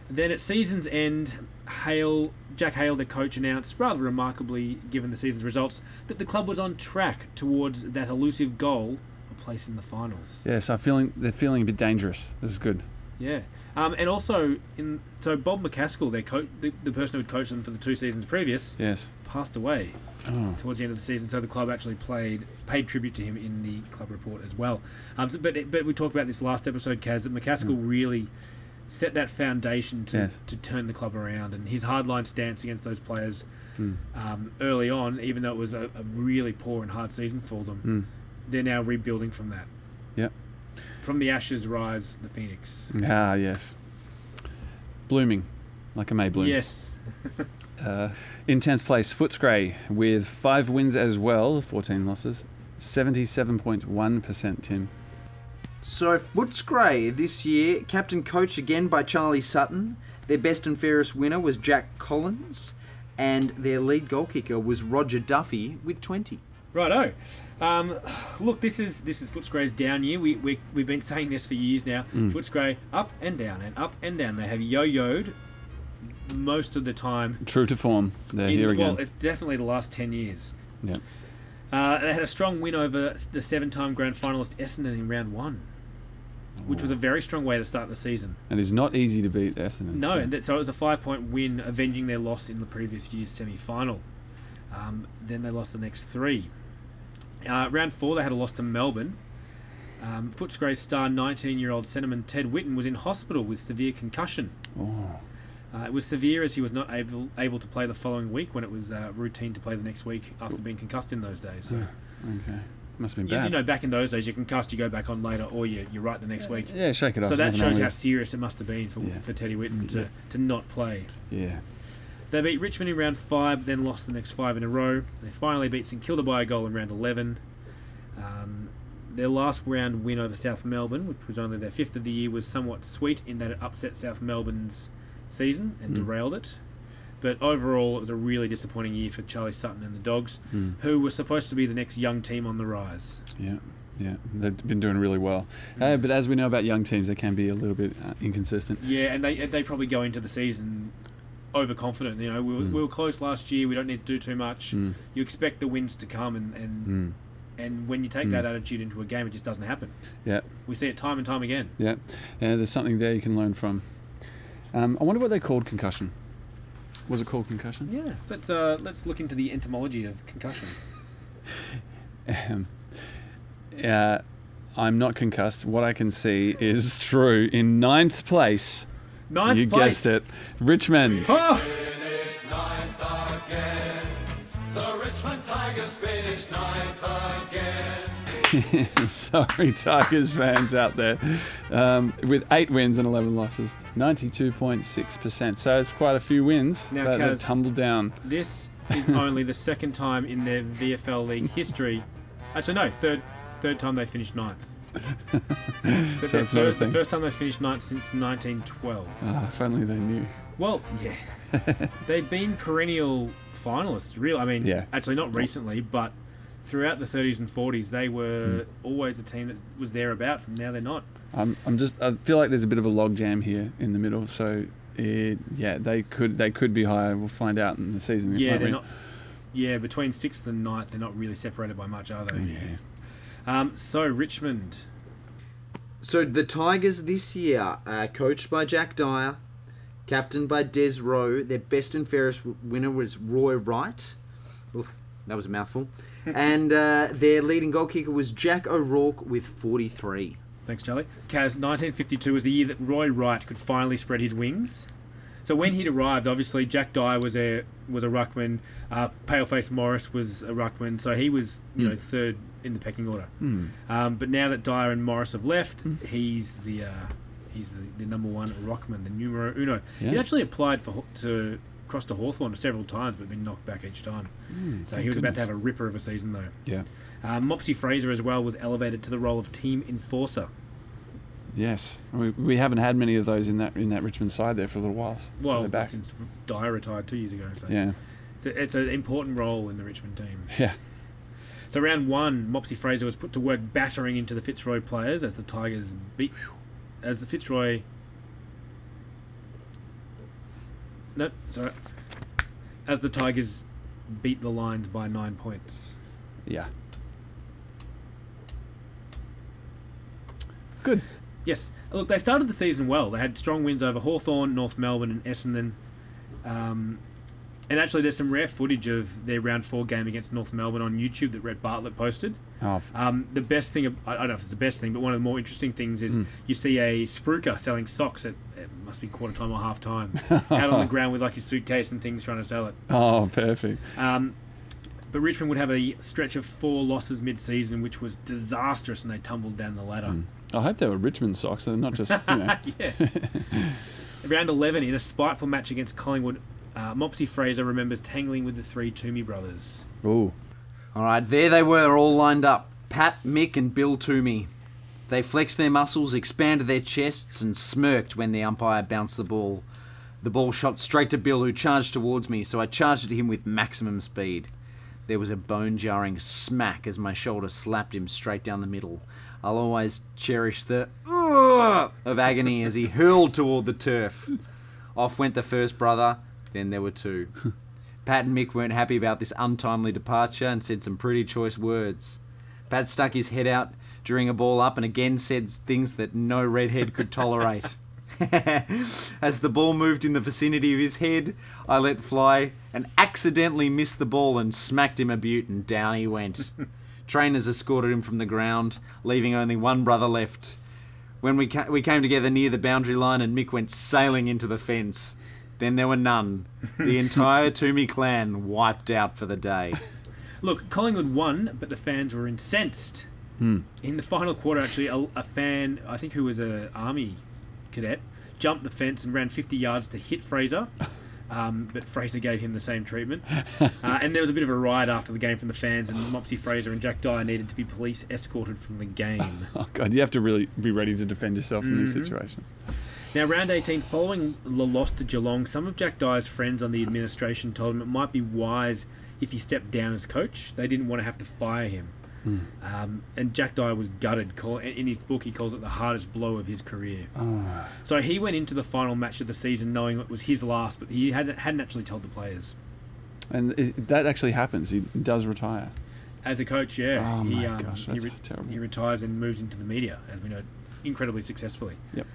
Then at season's end, Hale, Jack Hale, the coach, announced, rather remarkably given the season's results, that the club was on track towards that elusive goal place in the finals. Yes, I'm feeling they're feeling a bit dangerous. This is good. Yeah, um, and also in so Bob McCaskill, their coach, the, the person who had coached them for the two seasons previous, Yes. passed away Oh. towards the end of the season. So the club actually played paid tribute to him in the club report as well. Um, so, but but we talked about this last episode, Kaz, that McCaskill really set that foundation to, Yes. to turn the club around, and his hardline stance against those players Mm. um, early on, even though it was a, a really poor and hard season for them, Mm. They're now rebuilding from that. Yep. From the ashes rise the phoenix. Ah, yes. Blooming, like a May bloom. Yes. Uh, in tenth place, Footscray with five wins as well, fourteen losses, seventy-seven point one percent. Tim. So Footscray this year, captain coached again by Charlie Sutton. Their best and fairest winner was Jack Collins, and their lead goal kicker was Roger Duffy with 20. Righto. Um, look, this is this is Footscray's down year. We, we we've been saying this for years now. Mm. Footscray up and down and up and down. They have yo-yoed most of the time. True to form, they're in- here again. Well, it's definitely the last ten years. yeah. Uh, they had a strong win over the seven-time grand finalist Essendon in round one, which was a very strong way to start the season. And it's not easy to beat Essendon. No, so- and that, so it was a five-point win, avenging their loss in the previous year's semi-final. Um, then they lost the next three. Uh, round four, they had a loss to Melbourne. Um, Footscray's star 19-year-old centreman Ted Whitten was in hospital with severe concussion. Oh. Uh, it was severe as he was not able able to play the following week when it was uh, routine to play the next week after being concussed in those days. So, Okay. Must have been you, bad. you know, back in those days, you concussed, you go back on later, or you, you're right the next week. yeah, shake it off. So that shows how serious it must have been for, Yeah. for Teddy Whitten to, Yeah. to not play. Yeah. They beat Richmond in round five, then lost the next five in a row. They finally beat St Kilda by a goal in round 11. Um, their last round win over South Melbourne, which was only their fifth of the year, was somewhat sweet in that it upset South Melbourne's season and derailed it. But overall, it was a really disappointing year for Charlie Sutton and the Dogs, who were supposed to be the next young team on the rise. Yeah, yeah, they've been doing really well. Uh, but as we know about young teams, they can be a little bit uh, inconsistent. Yeah, and they they probably go into the season overconfident. You know, we were, we were close last year. We don't need to do too much. Mm. You expect the wins to come, and and, Mm. and when you take that attitude into a game, it just doesn't happen. Yeah, We see it time and time again. yeah, yeah. There's something there you can learn from. Um, I wonder what they called concussion. Was it called concussion? Yeah, but uh, let's look into the entomology of concussion. Um, uh, I'm not concussed. What I can see is true. In ninth place, Ninth you place. guessed it, Richmond. Oh! Finished ninth again. The Richmond Tigers finished ninth again. Sorry, Tigers fans out there. Um, with eight wins and 11 losses, 92.6%. So it's quite a few wins, Now, but they've Kaz- tumbled down. This is only the second time in their VFL league history. Actually, no, third third time they finished ninth. But So not the first time they've finished ninth since 1912. Ah, if only they knew. Well, yeah. They've been perennial finalists, really. I mean, Yeah. actually, not recently, but throughout the 30s and 40s, they were Hmm. always a team that was thereabouts, and now they're not. I'm, I'm just. I feel like there's a bit of a logjam here in the middle. So, it, yeah, they could they could be higher. We'll find out in the season. Yeah, they're we? not. Yeah, between sixth and ninth, they're not really separated by much, are they? Oh, yeah. Um, so Richmond, So the Tigers this year, uh, coached by Jack Dyer, captained by Des Rowe. Their best and fairest winner was Roy Wright. Oof, that was a mouthful. and uh, their leading goal kicker was Jack O'Rourke with 43. thanks, Charlie. Kaz, 1952 was the year that Roy Wright could finally spread his wings. So when he'd arrived, obviously Jack Dyer was a was a ruckman. Uh, Paleface Morris was a ruckman, so he was you know third in the pecking order. Um, but now that Dyer and Morris have left, he's the uh, he's the, the number one ruckman, the numero uno. He actually applied for to cross to Hawthorn several times, but been knocked back each time. so he was about to have a ripper of a season though. Yeah. Uh, Mopsy Fraser as well was elevated to the role of team enforcer. Yes. We, we haven't had many of those in that in that Richmond side there for a little while. So Well, back. since Dyer retired two years ago, so Yeah. it's, a, it's an important role in the Richmond team. Yeah. So round one, Mopsy Fraser was put to work battering into the Fitzroy players as the Tigers beat as the Fitzroy. No, sorry. As the Tigers beat the Lions by nine points. Yeah. Good. Yes, look, they started the season well. They had strong wins over Hawthorn, North Melbourne, and Essendon. Um, and actually, there's some rare footage of their round four game against North Melbourne on YouTube that Rhett Bartlett posted. Oh, Um, the best thing, I don't know if it's the best thing, but one of the more interesting things is you see a spruiker selling socks at it must be quarter time or half time out on the ground with like his suitcase and things trying to sell it. oh, perfect. Um, but Richmond would have a stretch of four losses mid-season, which was disastrous, and they tumbled down the ladder. I hope they were Richmond socks. They're not just you know. yeah. Round 11, in a spiteful match against Collingwood, uh, Mopsy Fraser remembers tangling with the three Twomey brothers. Ooh. All right, there they were, all lined up. Pat, Mick, and Bill Twomey. They flexed their muscles, expanded their chests, and smirked when the umpire bounced the ball. The ball shot straight to Bill, who charged towards me, so I charged at him with maximum speed. There was a bone jarring smack as my shoulder slapped him straight down the middle. I'll always cherish the of agony as he hurled toward the turf. Off went the first brother, then there were two. Pat and Mick weren't happy about this untimely departure and said some pretty choice words. Pat stuck his head out during a ball up and again said things that no redhead could tolerate. As the ball moved in the vicinity of his head, I let fly and accidentally missed the ball and smacked him a butte and down he went. Trainers escorted him from the ground, leaving only one brother left. When we, ca- we came together near the boundary line and Mick went sailing into the fence. Then there were none. The entire Twomey clan wiped out for the day. Look, Collingwood won, but the fans were incensed. Hmm. In the final quarter, actually, a, a fan, I think who was an army cadet, jumped the fence and ran 50 yards to hit Fraser. Um, but Fraser gave him the same treatment. Uh, and there was a bit of a riot after the game from the fans, and Mopsy Fraser and Jack Dyer needed to be police escorted from the game. Oh god, you have to really be ready to defend yourself in these situations. Now, round 18, following the loss to Geelong, some of Jack Dyer's friends on the administration told him it might be wise if he stepped down as coach. They didn't want to have to fire him. Um, and Jack Dyer was gutted. Call, in his book, he calls it the hardest blow of his career. So he went into the final match of the season knowing it was his last, but he hadn't, hadn't actually told the players. And it, that actually happens. He does retire. As a coach, yeah, Oh he, my um, gosh, he, that's re- terrible. he retires and moves into the media, as we know, incredibly successfully. Yep.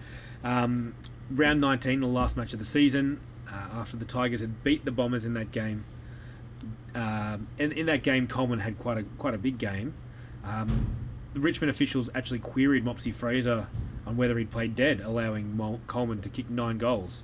Um, round 19, the last match of the season, uh, after the Tigers had beat the Bombers in that game. Um, and in that game, Coleman had quite a quite a big game. Um, the Richmond officials actually queried Mopsy Fraser on whether he'd played dead, allowing Coleman to kick nine goals.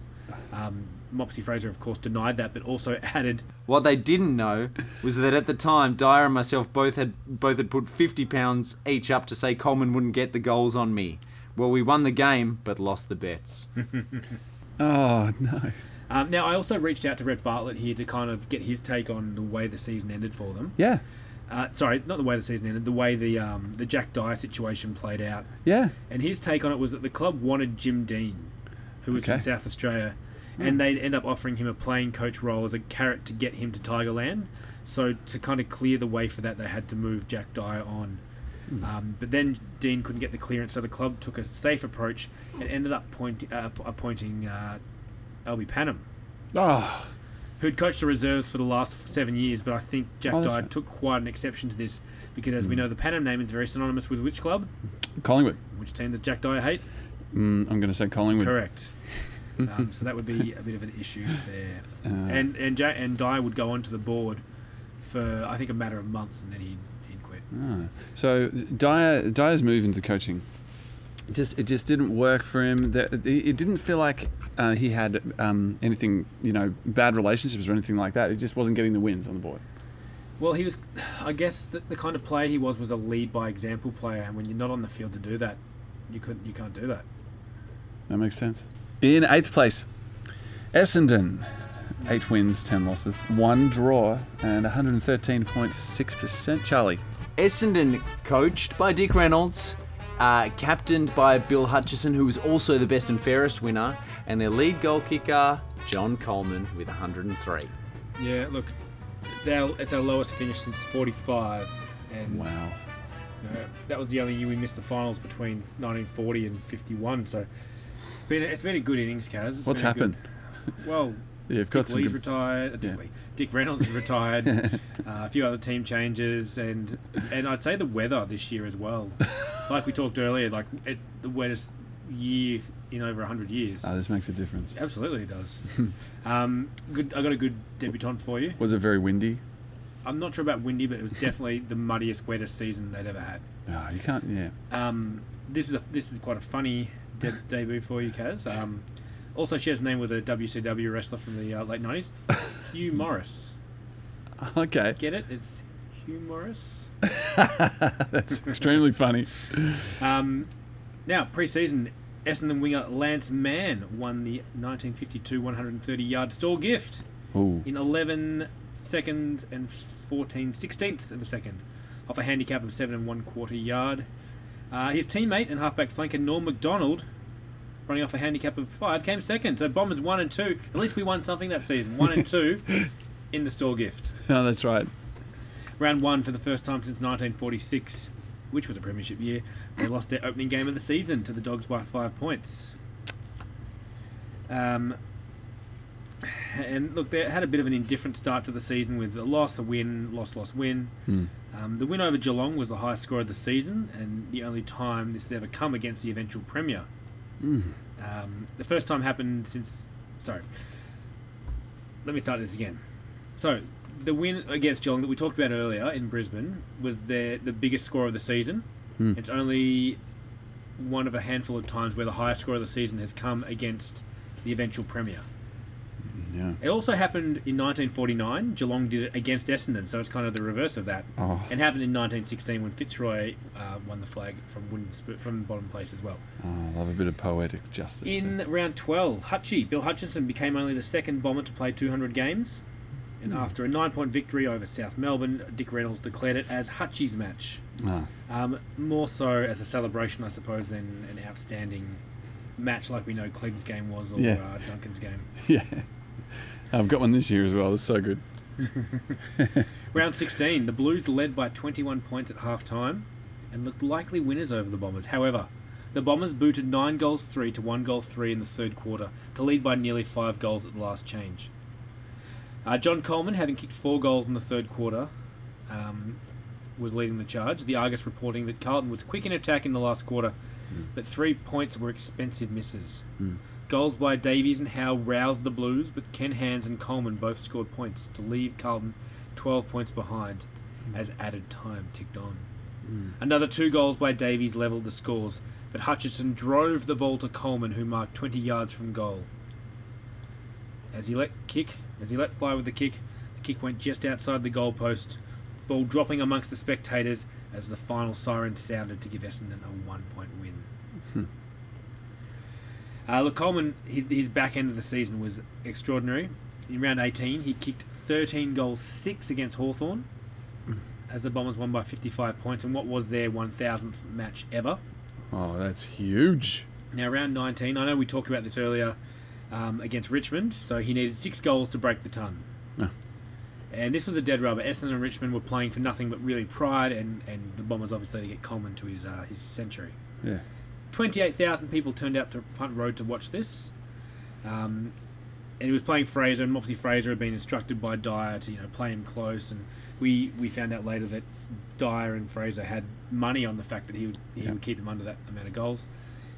Um, Mopsy Fraser, of course, denied that, but also added, What they didn't know was that at the time, Dyer and myself both had both had put fifty pounds each up to say Coleman wouldn't get the goals on me. Well, we won the game, but lost the bets. Oh no. Um, now, I also reached out to Rhett Bartlett here to kind of get his take on the way the season ended for them. Yeah. Uh, sorry, not the way the season ended, the way the um, the Jack Dyer situation played out. Yeah. And his take on it was that the club wanted Jim Dean, who was Okay. from South Australia, and they'd end up offering him a playing coach role as a carrot to get him to Tigerland. So to kind of clear the way for that, they had to move Jack Dyer on. Um, but then Dean couldn't get the clearance, so the club took a safe approach and ended up point, uh, appointing uh, Alby Pannam Oh. who'd coached the reserves for the last seven years, but I think Jack Oh, Dyer took quite an exception to this because, as we know, the Pannam name is very synonymous with which club? Collingwood. Which team does Jack Dyer hate? Mm, I'm going to say Collingwood. Correct. um, so that would be a bit of an issue there. Uh, and and Jack, and Dyer would go onto the board for I think a matter of months, and then he'd Ah. So Dyer, Dyer's move into coaching, just it just didn't work for him. It didn't feel like uh, he had um, anything, you know, bad relationships or anything like that. It just wasn't getting the wins on the board. Well, he was, I guess, the, the kind of player he was was a lead by example player, and when you're not on the field to do that, you could you can't do that. That makes sense. In eighth place, Essendon, eight wins, ten losses, one draw, and 113.6%. Charlie. Essendon, coached by Dick Reynolds, uh, captained by Bill Hutchison, who was also the best and fairest winner, and their lead goal kicker, John Coleman, with 103. Yeah, look, it's our it's our lowest finish since '45, and Wow. you know, that was the only year we missed the finals between 1940 and 51. So it's been it's been a good innings, Kaz. It's What's been a happened? Good, well, Yeah, you've got Dick Lee's good- retired. Uh, Dick, Yeah. Lee. Dick Reynolds is retired. uh, a few other team changes, and and I'd say the weather this year as well. like we talked earlier, like it, the wettest year in over 100 years. Ah, this makes a difference. Absolutely, it does. um, good. I got a good debutante for you. Was it very windy? I'm not sure about windy, but it was definitely the muddiest, wettest season they'd ever had. Oh, you can't. Yeah. Um, this is a, this is quite a funny de- debut for you, Kaz. Um, also shares a name with a WCW wrestler from the uh, late '90s, Hugh Morris. Okay. Get it? It's Hugh Morris. That's extremely funny. Um, now, pre-season, Essendon winger Lance Mann won the 1952 130-yard Stawell Gift Ooh. in 11 seconds and 14 16ths of a second off a handicap of seven and one quarter yard. Uh, his teammate and halfback flanker Norm McDonald, running off a handicap of five, came second. So Bombers one and two. At least we won something that season. One and two in the Stawell Gift. No, that's right. Round one for the first time since 1946, which was a premiership year. They lost their opening game of the season to the Dogs by five points. Um, and look, they had a bit of an indifferent start to the season with a loss, a win, loss, loss, win. Um, the win over Geelong was the highest score of the season and the only time this has ever come against the eventual Premier. Um, the first time happened since. Sorry. Let me start this again. So, the win against Geelong that we talked about earlier in Brisbane was their the biggest score of the season. It's only one of a handful of times where the highest score of the season has come against the eventual Premier. Yeah. It also happened in 1949. Geelong did it against Essendon, so it's kind of the reverse of that. Oh. It happened in 1916 when Fitzroy uh, won the flag from wooden from bottom place as well. Oh, I love a bit of poetic justice. In there. round 12, Hutchie, Bill Hutchison became only the second bomber to play 200 games. And Hmm. after a nine point victory over South Melbourne, Dick Reynolds declared it as Hutchie's match. Ah, Um, more so as a celebration, I suppose, than an outstanding match like we know Clegg's game was or Yeah. uh, Duncan's game. yeah. I've got one this year as well. It's so good. Round 16, the Blues led by 21 points at half time and looked likely winners over the Bombers. However, the Bombers booted 9 goals 3 to 1 goal 3 in the third quarter to lead by nearly 5 goals at the last change. Uh, John Coleman, having kicked 4 goals in the third quarter, um, was leading the charge. The Argus reporting that Carlton was quick in attack in the last quarter, but three points were expensive misses. Goals by Davies and Howe roused the Blues, but Ken Hands and Coleman both scored points to leave Carlton 12 points behind as added time ticked on. Hmm. Another two goals by Davies levelled the scores, but Hutchison drove the ball to Coleman, who marked 20 yards from goal. As he let kick, as he let fly with the kick, the kick went just outside the goalpost, ball dropping amongst the spectators as the final siren sounded to give Essendon a one-point win. Hmm. Uh, look, Coleman, his, his back end of the season was extraordinary. In round 18, he kicked 13 goals, 6 against Hawthorn, as the Bombers won by 55 points in what was their 1,000th match ever. Oh, that's huge. Now, round 19, I know we talked about this earlier um, against Richmond, so he needed 6 goals to break the ton. Oh. And this was a dead rubber. Essendon and Richmond were playing for nothing but really pride, and, and the Bombers obviously to get Coleman to his uh, his century. Yeah. 28,000 people turned out to Punt Road to watch this. Um, and he was playing Fraser, and obviously Fraser had been instructed by Dyer to you know play him close. And we, we found out later that Dyer and Fraser had money on the fact that he would he Yeah. would keep him under that amount of goals.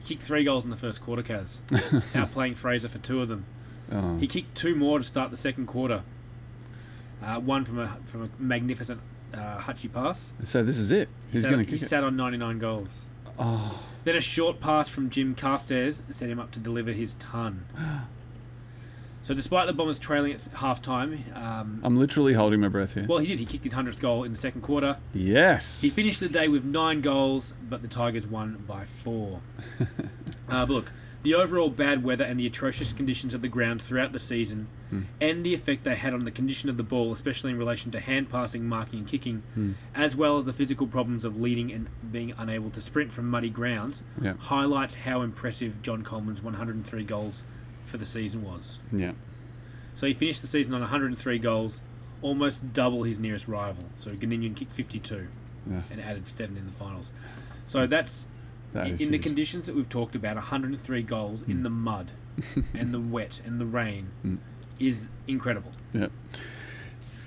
He kicked three goals in the first quarter, Kaz. outplaying Fraser for two of them. Oh. He kicked two more to start the second quarter. Uh, one from a from a magnificent uh, Hutchie pass. So this is it. He He's going to He sat on 99 goals. Oh, Then a short pass from Jim Carstairs set him up to deliver his ton. So despite the Bombers trailing at half time, um, I'm literally holding my breath here. well, he did. He kicked his 100th goal in the second quarter. yes. He finished the day with nine goals, but the Tigers won by four. uh, but look, the overall bad weather and the atrocious conditions of the ground throughout the season, hmm. and the effect they had on the condition of the ball, especially in relation to hand passing, marking, and kicking, hmm. as well as the physical problems of leading and being unable to sprint from muddy grounds, Yeah. highlights how impressive John Coleman's 103 goals for the season was. yeah. So he finished the season on 103 goals, almost double his nearest rival. So Goninon kicked 52 Yeah. and added seven in the finals. So that's That in, the conditions that we've talked about. 103 goals in the mud and the wet and the rain Mm. is incredible. Yeah.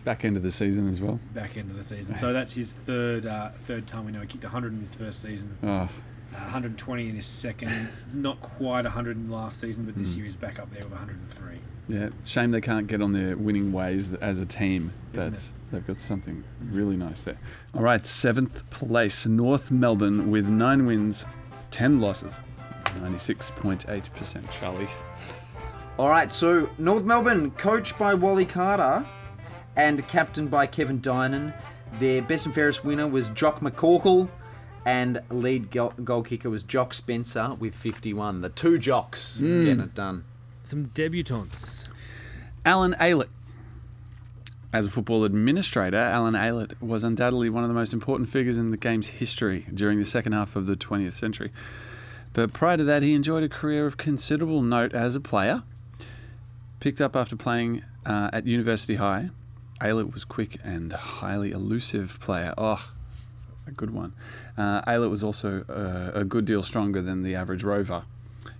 Back end of the season as well. Back end of the season. So that's his third uh, third time we know he kicked 100 in his first season, Oh, uh, 120 in his second. Not quite 100 in last season, but Mm. this year he's back up there with 103. Yeah. Shame they can't get on their winning ways as a team, but they've got something really nice there. All right, seventh place, North Melbourne with nine wins, ten losses, 96.8%. Charlie. All right, so North Melbourne, coached by Wally Carter and captained by Kevin Dynon. Their best and fairest winner was Jock McCorkle, and lead goal, goal kicker was Jock Spencer with 51. The two jocks hmm. getting it done. Some debutantes. Alan Aylett. As a football administrator, Alan Aylett was undoubtedly one of the most important figures in the game's history during the second half of the 20th century. But prior to that, he enjoyed a career of considerable note as a player. Picked up after playing uh, at University High, Aylett was quick and highly elusive player. Oh, a good one. Uh, Aylett was also uh, a good deal stronger than the average rover,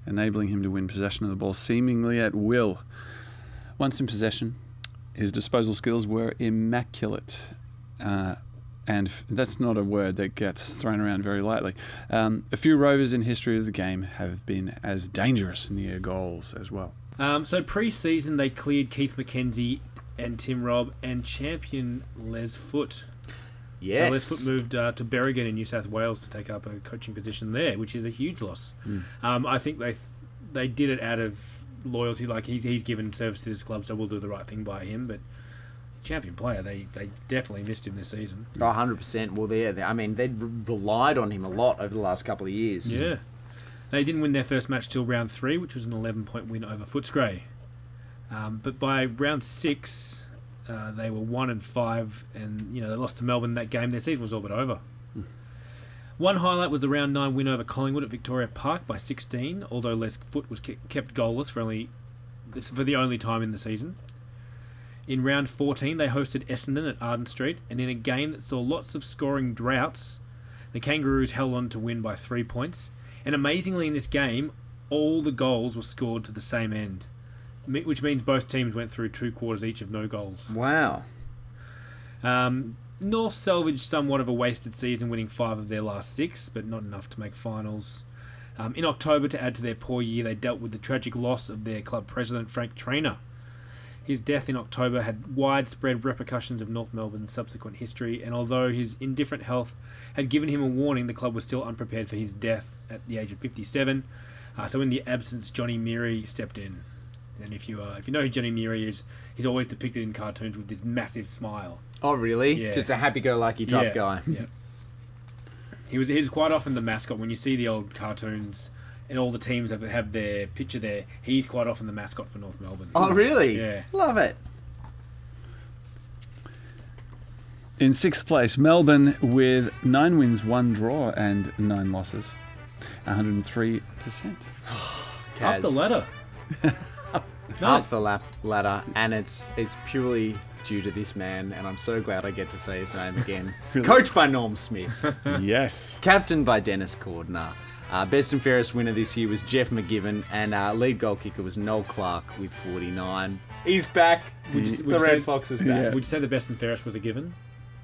enabling him to win possession of the ball seemingly at will. Once in possession, his disposal skills were immaculate. Uh, and that's not a word that gets thrown around very lightly. Um, a few rovers in history of the game have been as dangerous near goals as well. Um, so pre-season they cleared Keith McKenzie and Tim Robb and champion Les Foote. Yes. So Les Foote moved uh, to Berrigan in New South Wales to take up a coaching position there, which is a huge loss. Um, I think they they did it out of loyalty. Like he's he's given service to this club, so we'll do the right thing by him. But champion player, they they definitely missed him this season. Oh, 100%. Well, there. I mean, they'd re- relied on him a lot over the last couple of years. Yeah. They didn't win their first match till round three, which was an 11 point win over Footscray. Um, but by round six, uh, they were one and five, and you know they lost to Melbourne that game. Their season was all but over. One highlight was the round nine win over Collingwood at Victoria Park by 16, although Les Foote was kept goalless for only this for the only time in the season. In round 14, they hosted Essendon at Arden Street, and in a game that saw lots of scoring droughts, the Kangaroos held on to win by three points. And amazingly, in this game, all the goals were scored to the same end, which means both teams went through two quarters each of no goals. Wow. Um, North salvaged somewhat of a wasted season, winning five of their last six, but not enough to make finals. Um, in October, to add to their poor year, they dealt with the tragic loss of their club president, Frank Trainer. His death in October had widespread repercussions of North Melbourne's subsequent history, and although his indifferent health had given him a warning, the club was still unprepared for his death at the age of 57. Uh, so, in the absence, Johnny Meary stepped in. And if you uh, if you know who Johnny Meary is, he's always depicted in cartoons with this massive smile. Oh, really? Yeah. Just a happy-go-lucky type guy. Yeah. He was he was quite often the mascot when you see the old cartoons and all the teams have, have their picture there. He's quite often the mascot for North Melbourne. Oh, really? Yeah. Love it. In sixth place, Melbourne with nine wins, one draw, and nine losses. 103%. Up the ladder. Up the lap ladder, and it's it's purely due to this man, and I'm so glad I get to say his name again. Coached by Norm Smith, yes. captain by Dennis Cordner. Uh, best and fairest winner this year was Geoff McGivern, and uh, lead goal kicker was Noel Clark with 49. He's back. Would you- the would you Red say- Fox is back. Would you say the best and fairest was a given?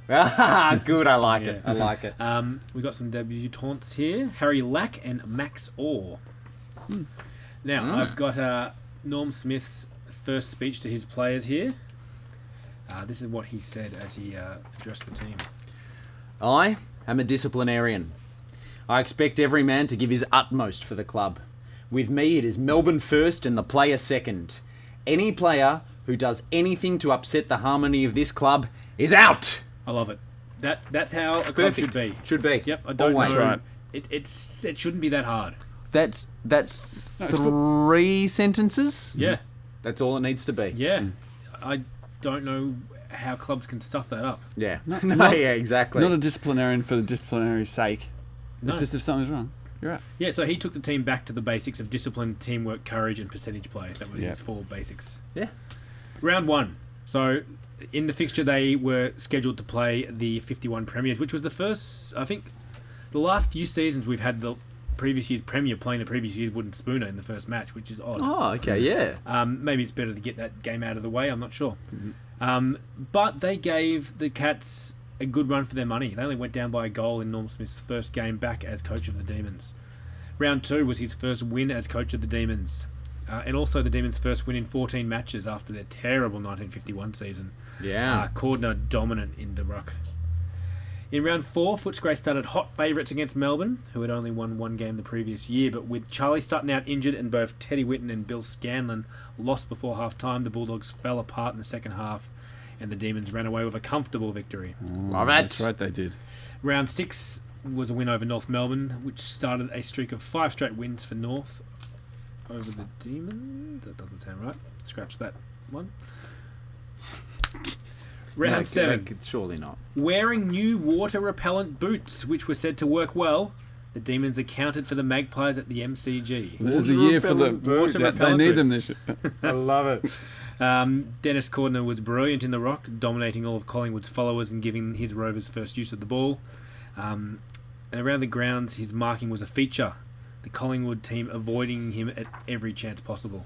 Ah, Good, I like it. Yeah. I like it. Um, we got some debutantes here: Harry Lack and Max Orr. Now I've got uh, Norm Smith's first speech to his players here. Uh, this is what he said as he uh, addressed the team. I am a disciplinarian. I expect every man to give his utmost for the club. With me, it is Melbourne first and the player second. Any player who does anything to upset the harmony of this club is out. I love it. That that's how a club Perfect. should be. Should be. Yep, I don't Always. know. Right. It, it's it shouldn't be that hard. That's that's three sentences. Yeah, That's all it needs to be. yeah. Hmm. I don't know how clubs can stuff that up. Yeah. No, not- yeah, exactly. Not a disciplinarian for the disciplinary's sake. No. It's just if something's wrong. You're right. Yeah, so he took the team back to the basics of discipline, teamwork, courage, and percentage play. That was Yeah. his four basics. Yeah. Round one. So in the fixture, they were scheduled to play the 51 Premiers, which was the first, I think, the last few seasons we've had the previous year's Premier playing the previous year's Wooden Spooner in the first match, which is odd. Oh, okay, yeah. Um, maybe it's better to get that game out of the way. I'm not sure. Um, but they gave the Cats a good run for their money. They only went down by a goal in Norm Smith's first game back as coach of the Demons. Round two was his first win as coach of the Demons. Uh, and also the Demons' first win in 14 matches after their terrible 1951 season. Yeah. Uh, Cordner dominant in the ruck. In round four, Footscray started hot favourites against Melbourne, who had only won one game the previous year. But with Charlie Sutton out injured and both Teddy Whitten and Bill Scanlon lost before half time, the Bulldogs fell apart in the second half, and the Demons ran away with a comfortable victory. Love it. That's right, they did. Round six was a win over North Melbourne, which started a streak of five straight wins for North over the Demons. That doesn't sound right. Scratch that one. Round No, seven. no, Surely not. Wearing new water repellent boots, which were said to work well, the Demons accounted for the Magpies at the MCG. This is the year for the. repellent boots. They, they need them boots. this I love it. Um, Dennis Cordner was brilliant in the ruck, dominating all of Collingwood's followers and giving his Rovers first use of the ball. Um, and around the grounds, his marking was a feature. The Collingwood team avoiding him at every chance possible.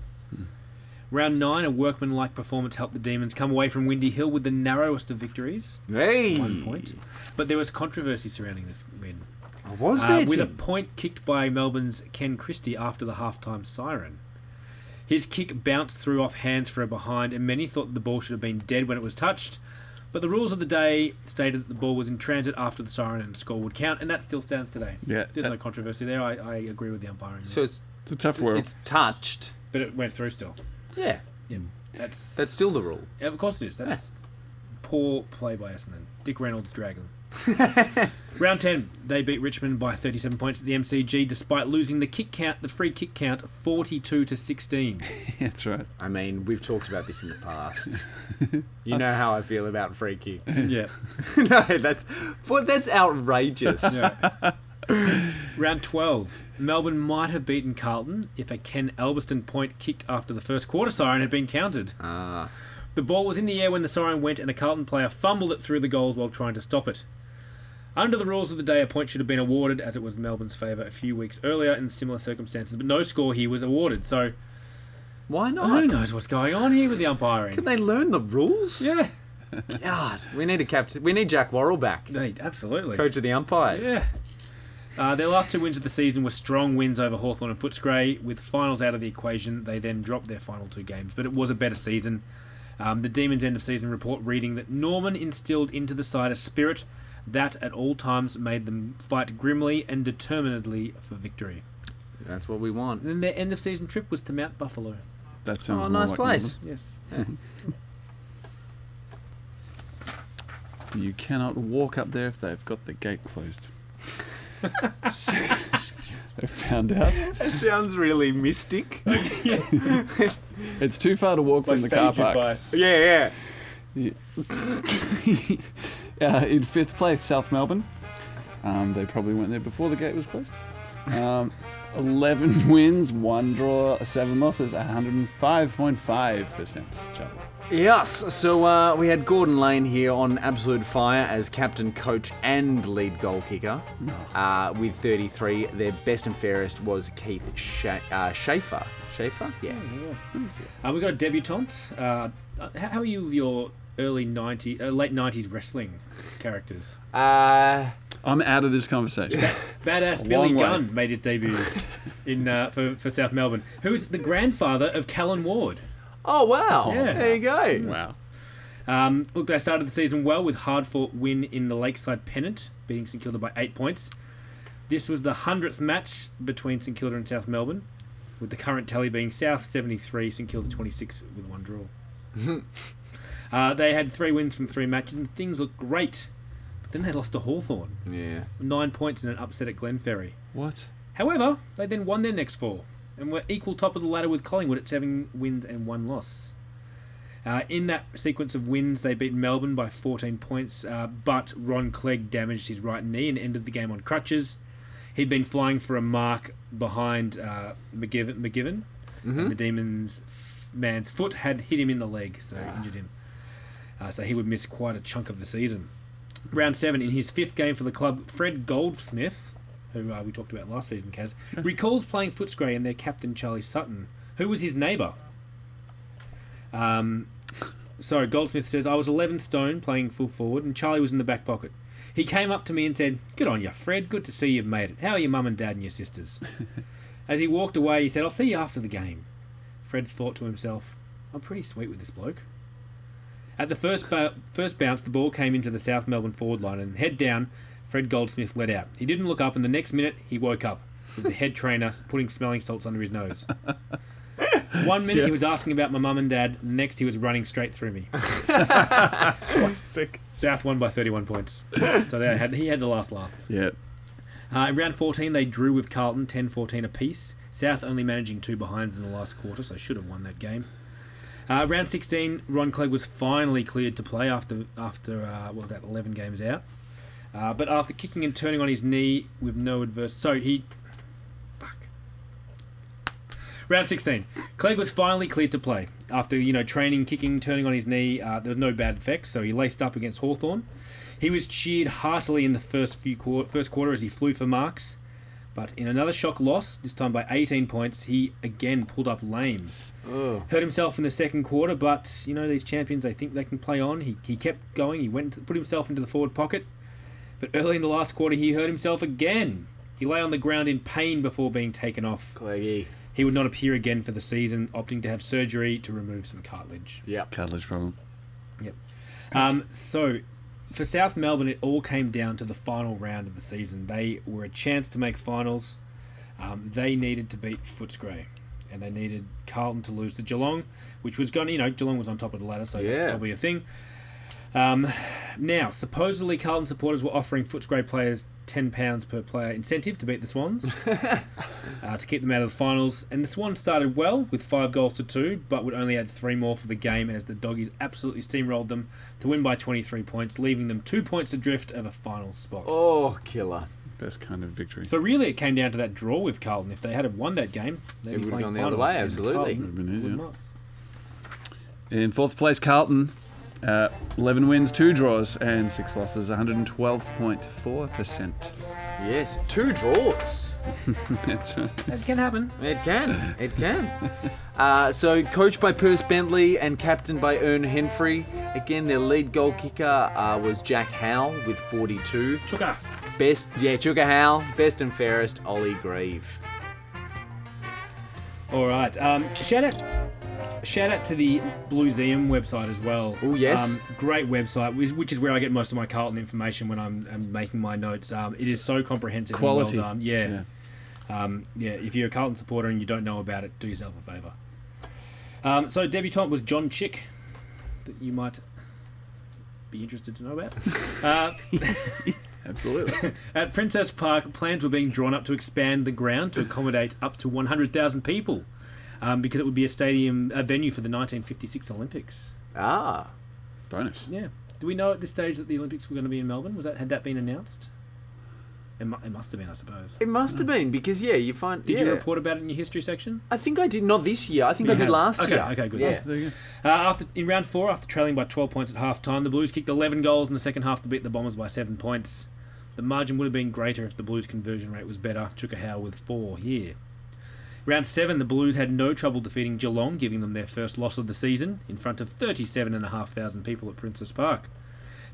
Round nine, a workmanlike performance helped the Demons come away from Windy Hill with the narrowest of victories, Hey. one point. But there was controversy surrounding this win. Was Uh, there? with a point kicked by Melbourne's Ken Christie after the halftime siren. His kick bounced through off hands for a behind, and many thought the ball should have been dead when it was touched. But the rules of the day stated that the ball was in transit after the siren and score would count, and that still stands today. Yeah, There's that- no controversy there. I, I agree with the umpiring. So it's It's a tough world. it's touched, but it went through still. Yeah, Yeah, that's that's still the rule. Yeah, of course it is. That's poor play by Essendon. Dick Reynolds dragging them. Round 10, they beat Richmond by 37 points at the MCG despite losing the kick count, the free kick count 42 to 16. That's right. I mean, we've talked about this in the past. you know how I feel about free kicks. yeah. no, that's well, that's outrageous. Round 12, Melbourne might have beaten Carlton if a Ken Albiston point kicked after the first quarter siren had been counted. Ah, The ball was in the air when the siren went, and a Carlton player fumbled it through the goals while trying to stop it. Under the rules of the day, a point should have been awarded, as it was Melbourne's favour a few weeks earlier in similar circumstances, but no score here was awarded. So why not? who knows what's going on here with the umpiring? Can they learn the rules? Yeah, God, we need a captain. We need Jack Worrall back, absolutely. coach of the umpires. Yeah. Uh, their last two wins of the season were strong wins over Hawthorn and Footscray. With finals out of the equation, they then dropped their final two games, but it was a better season. Um, the Demons' end of season report reading that Norman instilled into the side a spirit that at all times made them fight grimly and determinedly for victory. That's what we want. And then their end of season trip was to Mount Buffalo. That sounds Oh, more nice like place. Yes. Melbourne. You cannot walk up there if they've got the gate closed. So- they found out It sounds really mystic. it's too far to walk from the car park. yeah, yeah. Uh, in fifth place, South Melbourne. Um, they probably went there before the gate was closed. Um, 11 wins, one draw, seven losses, 105.5%. Charlie. Yes, so uh, we had Gordon Lane here on absolute fire as captain, coach, and lead goal kicker uh, with 33. Their best and fairest was Keith Sha- uh, Schaefer. Schaefer? Yeah. Uh, we got a debutante. Uh, how how are you with your early 90, uh, late 90s wrestling characters? Uh, I'm out of this conversation. Badass Billy long way. Gunn made his debut in uh, for, for South Melbourne, who is the grandfather of Callan Ward. Oh, wow. Yeah. There you go. Wow. Um, look, they started the season well with hard fought win in the Lakeside Pennant, beating St Kilda by eight points. This was the hundredth match between St Kilda and South Melbourne, with the current tally being South seventy three, St Kilda twenty six with one draw. uh, they had three wins from three matches, and things looked great. But then they lost to Hawthorn, Yeah. nine points in an upset at Glenferrie. What? However, they then won their next four and we were equal top of the ladder with Collingwood at seven wins and one loss. Uh, in that sequence of wins, they beat Melbourne by 14 points, uh, but Ron Clegg damaged his right knee and ended the game on crutches. He'd been flying for a mark behind uh, McGivern, McGivern and the Demons' man's foot had hit him in the leg, so injured him. Uh, so he would miss quite a chunk of the season. Round seven, in his fifth game for the club, Fred Goldsmith, who uh, we talked about last season, Kaz, recalls playing Footscray and their captain Charlie Sutton, who was his neighbour. Um, so Goldsmith says, I was 11 stone playing full forward, and Charlie was in the back pocket. He came up to me and said, Good on you, Fred. Good to see you've made it. How are your mum and dad and your sisters? As he walked away, he said, I'll see you after the game. Fred thought to himself, I'm pretty sweet with this bloke. At the first, first bounce, the ball came into the South Melbourne forward line, and head down, Fred Goldsmith let out. He didn't look up, and the next minute, he woke up with the head trainer putting smelling salts under his nose. One minute he was asking about my mum and dad, next he was running straight through me. Sick. South won by 31 points. So they had, he had the last laugh. Yeah. Uh, in round 14, they drew with Carlton 10 14 apiece. South only managing two behinds in the last quarter, so should have won that game. Uh, round 16, Ron Clegg was finally cleared to play after after uh, what was that 11 games out. Uh, but after kicking and turning on his knee with no adverse, so he. Fuck. Round 16, Clegg was finally cleared to play after you know training, kicking, turning on his knee. Uh, there was no bad effects, so he laced up against Hawthorn. He was cheered heartily in the first few quar- first quarter as he flew for marks, but in another shock loss, this time by 18 points, he again pulled up lame. Hurt himself in the second quarter, but you know these champions, they think they can play on. He, he kept going. He went put himself into the forward pocket, but early in the last quarter he hurt himself again. He lay on the ground in pain before being taken off. Cleggy. He would not appear again for the season, opting to have surgery to remove some cartilage. Yep. Cartilage problem. Yep. Um, so, for South Melbourne, it all came down to the final round of the season. They were a chance to make finals. Um, they needed to beat Footscray. and they needed Carlton to lose to Geelong, which was going. You know, Geelong was on top of the ladder, so that's Yeah. that'll be a thing. Um, now, supposedly, Carlton supporters were offering Footscray players ten pounds per player incentive to beat the Swans uh, to keep them out of the finals. And the Swans started well with five goals to two, but would only add three more for the game as the Doggies absolutely steamrolled them to win by 23 points, leaving them two points adrift of a final spot. Oh, killer. Best kind of victory. So really, it came down to that draw with Carlton. If they had have won that game, they'd It be would've playing gone the other finals, way, and absolutely. Carlton Would've been easier. not. In fourth place, Carlton. Uh, 11 wins, 2 draws, and 6 losses, 112.4%. Yes, two draws. That's right. That can happen. It can. It can. Uh, so, coached by Perce Bentley and captained by Ern Henfrey. Again, their lead goal kicker uh, was Jack Howell with 42. Chooka. Best, yeah, Chooka Howell. Best and fairest, Ollie Grieve. All right. Um, shout out, shout out to the Blueseum website as well. Oh, yes. Um, great website, which, is where I get most of my Carlton information when I'm, I'm making my notes. Um, it is so comprehensive. Quality. And well done. Yeah. Um, yeah. If you're a Carlton supporter and you don't know about it, do yourself a favour. Um, so debutant was John Chick, that you might be interested to know about. uh, Absolutely. At Princes Park, plans were being drawn up to expand the ground to accommodate up to 100,000 people um, because it would be a stadium, a venue for the 1956 Olympics. Ah. Bonus. Yeah. Do we know at this stage that the Olympics were going to be in Melbourne? Was that had that been announced? It, mu- it must have been, I suppose. It must have been because yeah, you find. Did yeah. you report about it in your history section? I think I did not this year. I think You I did have. last Okay, year. okay, okay, good. Yeah. There you Uh, after in round four, after trailing by 12 points at half time, the Blues kicked 11 goals in the second half to beat the Bombers by seven points. The margin would have been greater if the Blues' conversion rate was better. Chooka with four here. Round seven, the Blues had no trouble defeating Geelong, giving them their first loss of the season in front of 37,500 people at Princes Park.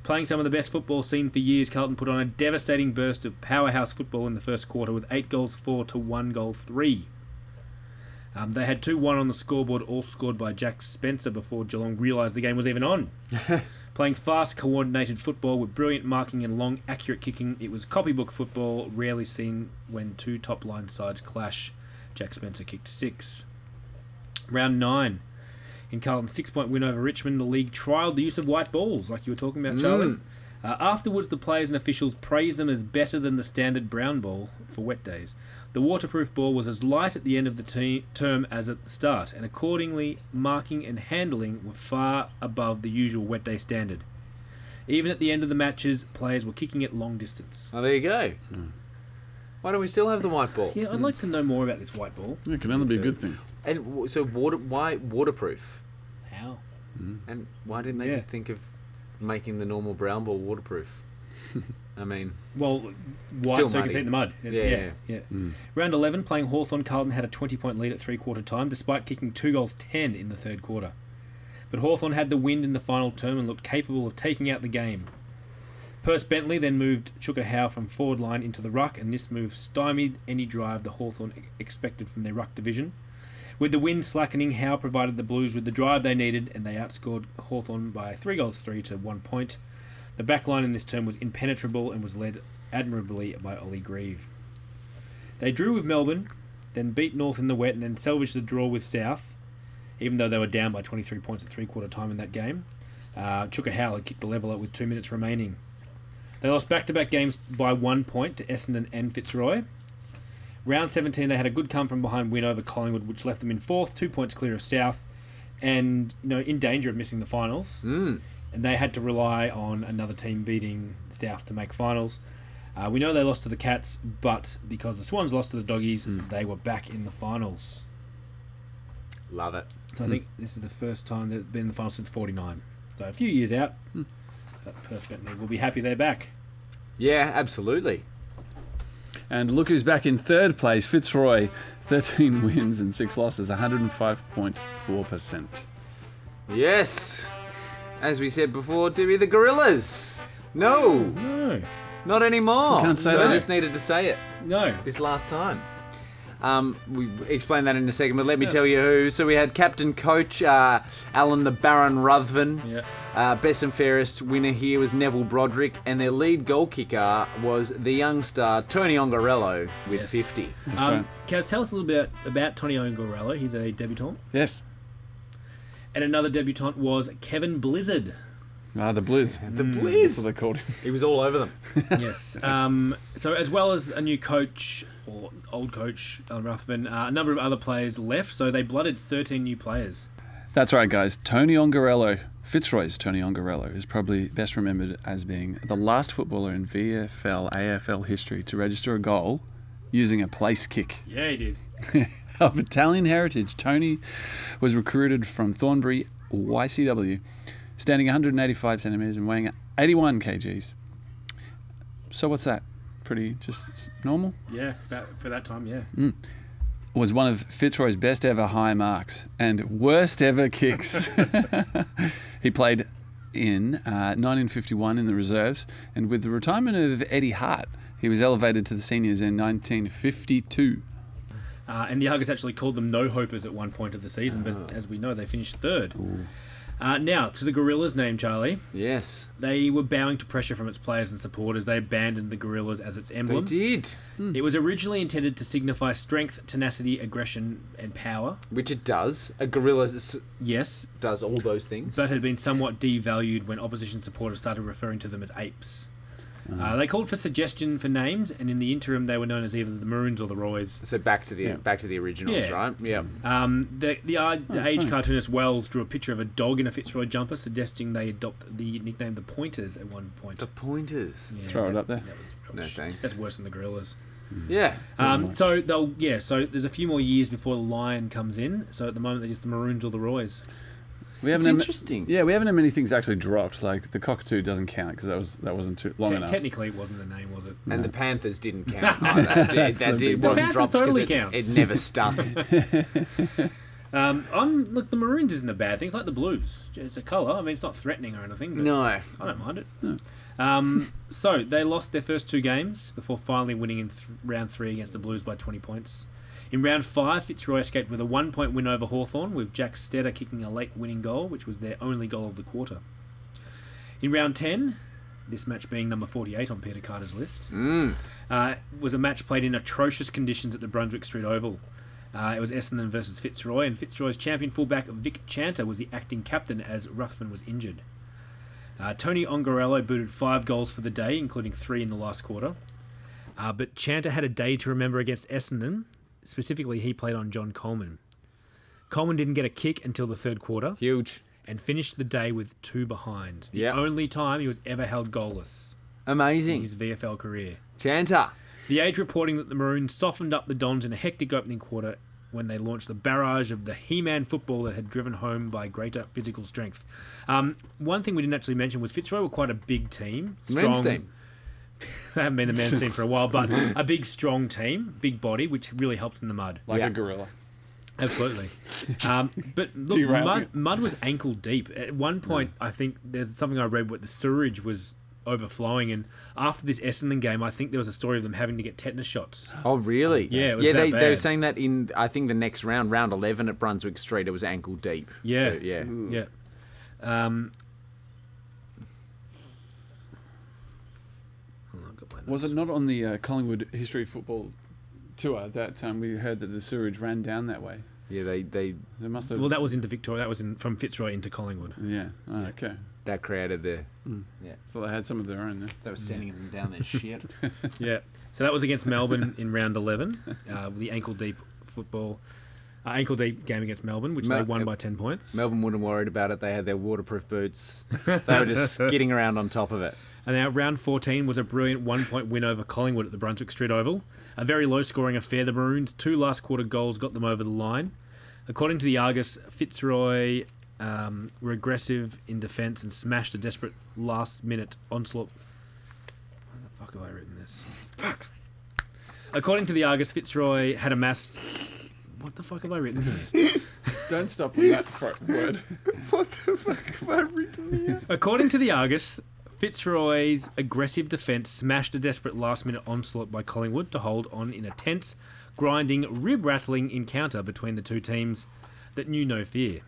Playing some of the best football seen for years, Carlton put on a devastating burst of powerhouse football in the first quarter with 8 goals 4 to 1 goal 3. Um, they had 2 1 on the scoreboard, all scored by Jack Spencer before Geelong realised the game was even on. Playing fast, coordinated football with brilliant marking and long, accurate kicking, it was copybook football, rarely seen when two top line sides clash. Jack Spencer kicked 6. Round 9. In Carlton's six point win over Richmond, the league trialled the use of white balls, like you were talking about, Charlie. Uh, afterwards, the players and officials praised them as better than the standard brown ball for wet days. The waterproof ball was as light at the end of the te- term as at the start, and accordingly, marking and handling were far above the usual wet day standard. Even at the end of the matches, players were kicking it long distance. Oh, there you go. Why don't we still have the white ball? Yeah, I'd like to know more about this white ball. It can only be a good thing. And w- so water, why waterproof? How? Hmm. And why didn't they Yeah. just think of making the normal brown ball waterproof? I mean, Well, uh, white Still so you can muddy. see in the mud. Yeah, yeah. yeah. yeah. Hmm. Round 11, playing Hawthorn, Carlton had a 20 point lead at three quarter time, despite kicking two goals 10 in the third quarter. But Hawthorn had the wind in the final term and looked capable of taking out the game. Perce Bentley then moved Chooka Howe from forward line into the ruck, and this move stymied any drive the Hawthorn expected from their ruck division. With the wind slackening, Howe provided the Blues with the drive they needed, and they outscored Hawthorn by three goals three to one point. The back line in this term was impenetrable and was led admirably by Ollie Grieve. They drew with Melbourne, then beat North in the wet, and then salvaged the draw with South, even though they were down by 23 points at three quarter time in that game. Uh, Chooka Howe had kicked the leveller with two minutes remaining. They lost back to back games by one point to Essendon and Fitzroy. Round 17, they had a good come from behind win over Collingwood, which left them in fourth, two points clear of South, and you know in danger of missing the finals. mm, And they had to rely on another team beating South to make finals. Uh, we know they lost to the Cats, but because the Swans lost to the Doggies, they were back in the finals. love it. So I think this is the first time they've been in the finals since '49. So a few years out. But Perce Bentley will be happy they're back. Yeah, absolutely. And look who's back in third place Fitzroy, 13 wins and 6 losses, 105.4%. Yes. As we said before, to be the Gorillas. No, No, not anymore. You can't say So that. I just needed to say it no. this last time. Um, we explain that in a second, but let me tell you who. So we had captain coach uh, Alan the Baron Ruthven. Yeah. Uh, best and fairest winner here was Neville Broderick, and their lead goal kicker was the young star Tony Ongarello with Yes. 50. That's Um, right. Kaz, tell us a little bit about Tony Ongarello. He's a debutant. Yes. And another debutant was Kevin Blizzard. Ah, the Blizz. The That's what Blizz. they called him. He was all over them. yes. Um, so, as well as a new coach or old coach, Alan Ruthven, uh, a number of other players left. So they blooded 13 new players. That's right, guys. Tony Ongarello, Fitzroy's Tony Ongarello, is probably best remembered as being the last footballer in VFL AFL history to register a goal using a place kick. Yeah, he did. of Italian heritage, Tony was recruited from Thornbury YCW, standing 185 centimetres and weighing 81 kgs. So what's that? Pretty just normal? Yeah, about, for that time, yeah. was one of Fitzroy's best ever high marks and worst ever kicks. he played in uh, 1951 in the reserves, and with the retirement of Eddie Hart, he was elevated to the seniors in 1952. Uh, and the Argus actually called them no hopers at one point of the season, Ah. but as we know, they finished third. Uh, now, to the Gorillas name, Charlie. Yes, They were bowing to pressure from its players and supporters. They abandoned the Gorillas as its emblem. they emblem. did. It was originally intended to signify strength, tenacity, aggression, and power. Which it does. A gorilla Yes, does all those things. but had been somewhat devalued when opposition supporters started referring to them as apes. Uh, they called for suggestion for names, and in the interim, they were known as either the Maroons or the Roys. so back to the back to the originals, Yeah. right? Yeah. Um, the the, uh, the age funny. cartoonist Wells drew a picture of a dog in a Fitzroy jumper, suggesting they adopt the nickname the Pointers at one point. The pointers. Yeah, Throw it up there. That was No rubbish. thanks. That's worse than the Gorillas. Yeah. Um, so they'll yeah. So there's a few more years before the Lion comes in. So at the moment they're just the Maroons or the Roys. We It's haven't had- interesting. yeah, we haven't had many things actually dropped. Like the cockatoo doesn't count because that was that wasn't too long Te- enough. technically, it wasn't the name, was it? And the Panthers didn't count. Oh, that did, that did, The wasn't The dropped Panthers 'cause totally it, counts. it never stuck. Um, I'm look the Maroons isn't a bad thing. It's like the Blues. It's a colour. I mean, it's not threatening or anything. But no. I don't mind it. Um, so they lost their first two games before finally winning in th- round three against the Blues by 20 points. In round five, Fitzroy escaped with a one-point win over Hawthorn, with Jack Stetter kicking a late winning goal, which was their only goal of the quarter. In round 10, this match being number 48 on Peter Carter's list, Mm. uh, was a match played in atrocious conditions at the Brunswick Street Oval. Uh, it was Essendon versus Fitzroy, and Fitzroy's champion fullback Vic Chanter was the acting captain as Ruthven was injured. Uh, Tony Ongarello booted five goals for the day, including three in the last quarter. Uh, but Chanter had a day to remember against Essendon. Specifically, he played on John Coleman. Coleman didn't get a kick until the third quarter Huge. and finished the day with two behinds. The Yep. only time he was ever held goalless in Amazing. his VFL career. Chanter. The Age reporting that the Maroons softened up the Dons in a hectic opening quarter when they launched the barrage of the He-Man football that had driven home by greater physical strength. Um, one thing we didn't actually mention was Fitzroy were quite a big team. Men's team. They haven't been the men's team for a while, but a big, strong team, big body, which really helps in the mud. like Yeah. a gorilla. Absolutely. Um, but look, mud, mud was ankle deep. At one point, I think there's something I read where the sewage was overflowing, and after this Essendon game, I think there was a story of them having to get tetanus shots. Oh, really? Yeah, it was yeah. that They, they were saying that in I think the next round, round eleven at Brunswick Street, it was ankle deep. Yeah. So, yeah. Yeah. Um, hold on, I've got my Was it not on the uh, Collingwood History Football tour that um, we heard that the sewage ran down that way? Yeah. They they There must have. Well, that was into Victoria. That was in, from Fitzroy into Collingwood. yeah. Oh, okay. that created the Yeah. So they had some of their own there. they were sending them down their shit. Yeah. So that was against Melbourne in round 11, uh, the ankle deep football. Uh, ankle deep game against Melbourne, which Mel- they won by 10 points. Melbourne wouldn't have worried about it. They had their waterproof boots. They were just skidding around on top of it. And now round 14 was a brilliant one point win over Collingwood at the Brunswick Street Oval. A very low scoring affair. The Maroons' two last quarter goals got them over the line. According to the Argus, Fitzroy um, were aggressive in defence and smashed a desperate last minute onslaught. Why the fuck have I written this? Fuck. According to the Argus, Fitzroy had amassed. What the fuck have I written here? Don't stop on that fr- word. According to the Argus, Fitzroy's aggressive defence smashed a desperate last minute onslaught by Collingwood to hold on in a tense, grinding, rib rattling encounter between the two teams that knew no fear.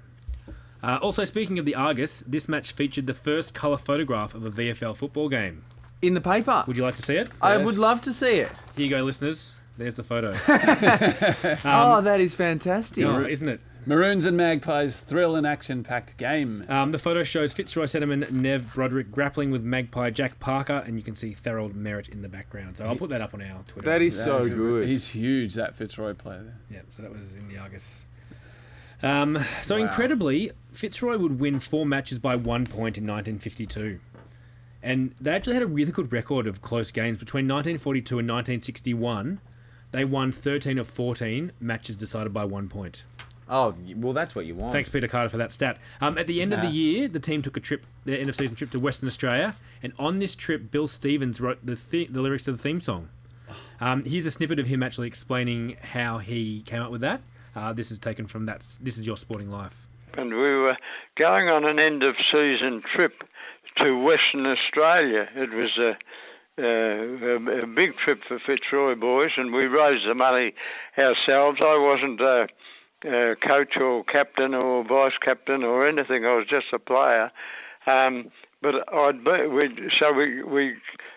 Uh, also, speaking of the Argus, this match featured the first colour photograph of a VFL football game. In the paper. Would you like to see it? I would love to see it. Here you go, listeners. There's the photo. oh, that is fantastic. Oh, isn't it? Maroons and Magpies thrill and action packed game. Um, the photo shows Fitzroy Sentiment, Nev Broderick grappling with Magpie Jack Parker, and you can see Thorold Merritt in the background. So I'll put that up on our Twitter. That is so He's- good. He's huge, that Fitzroy player. there. Yeah, so that was in the Argus. Um, so incredibly, Fitzroy would win four matches by one point in 1952. And they actually had a really good record of close games. Between 1942 and 1961, they won 13 of 14 matches decided by one point. Oh, well, that's what you want. Thanks, Peter Carter, for that stat. Um, at the end of the year, the team took a trip, their end of season trip to Western Australia, and on this trip, Bill Stevens wrote the the, the lyrics to the theme song. Um, here's a snippet of him actually explaining how he came up with that. Uh, this is taken from that. This is your sporting life. and we were going on an end of season trip to Western Australia. It was a, a, a, a big trip for Fitzroy boys, and we raised the money ourselves. I wasn't a, a coach or captain or vice captain or anything. I was just a player. Um, but I'd be, we'd, so we, we,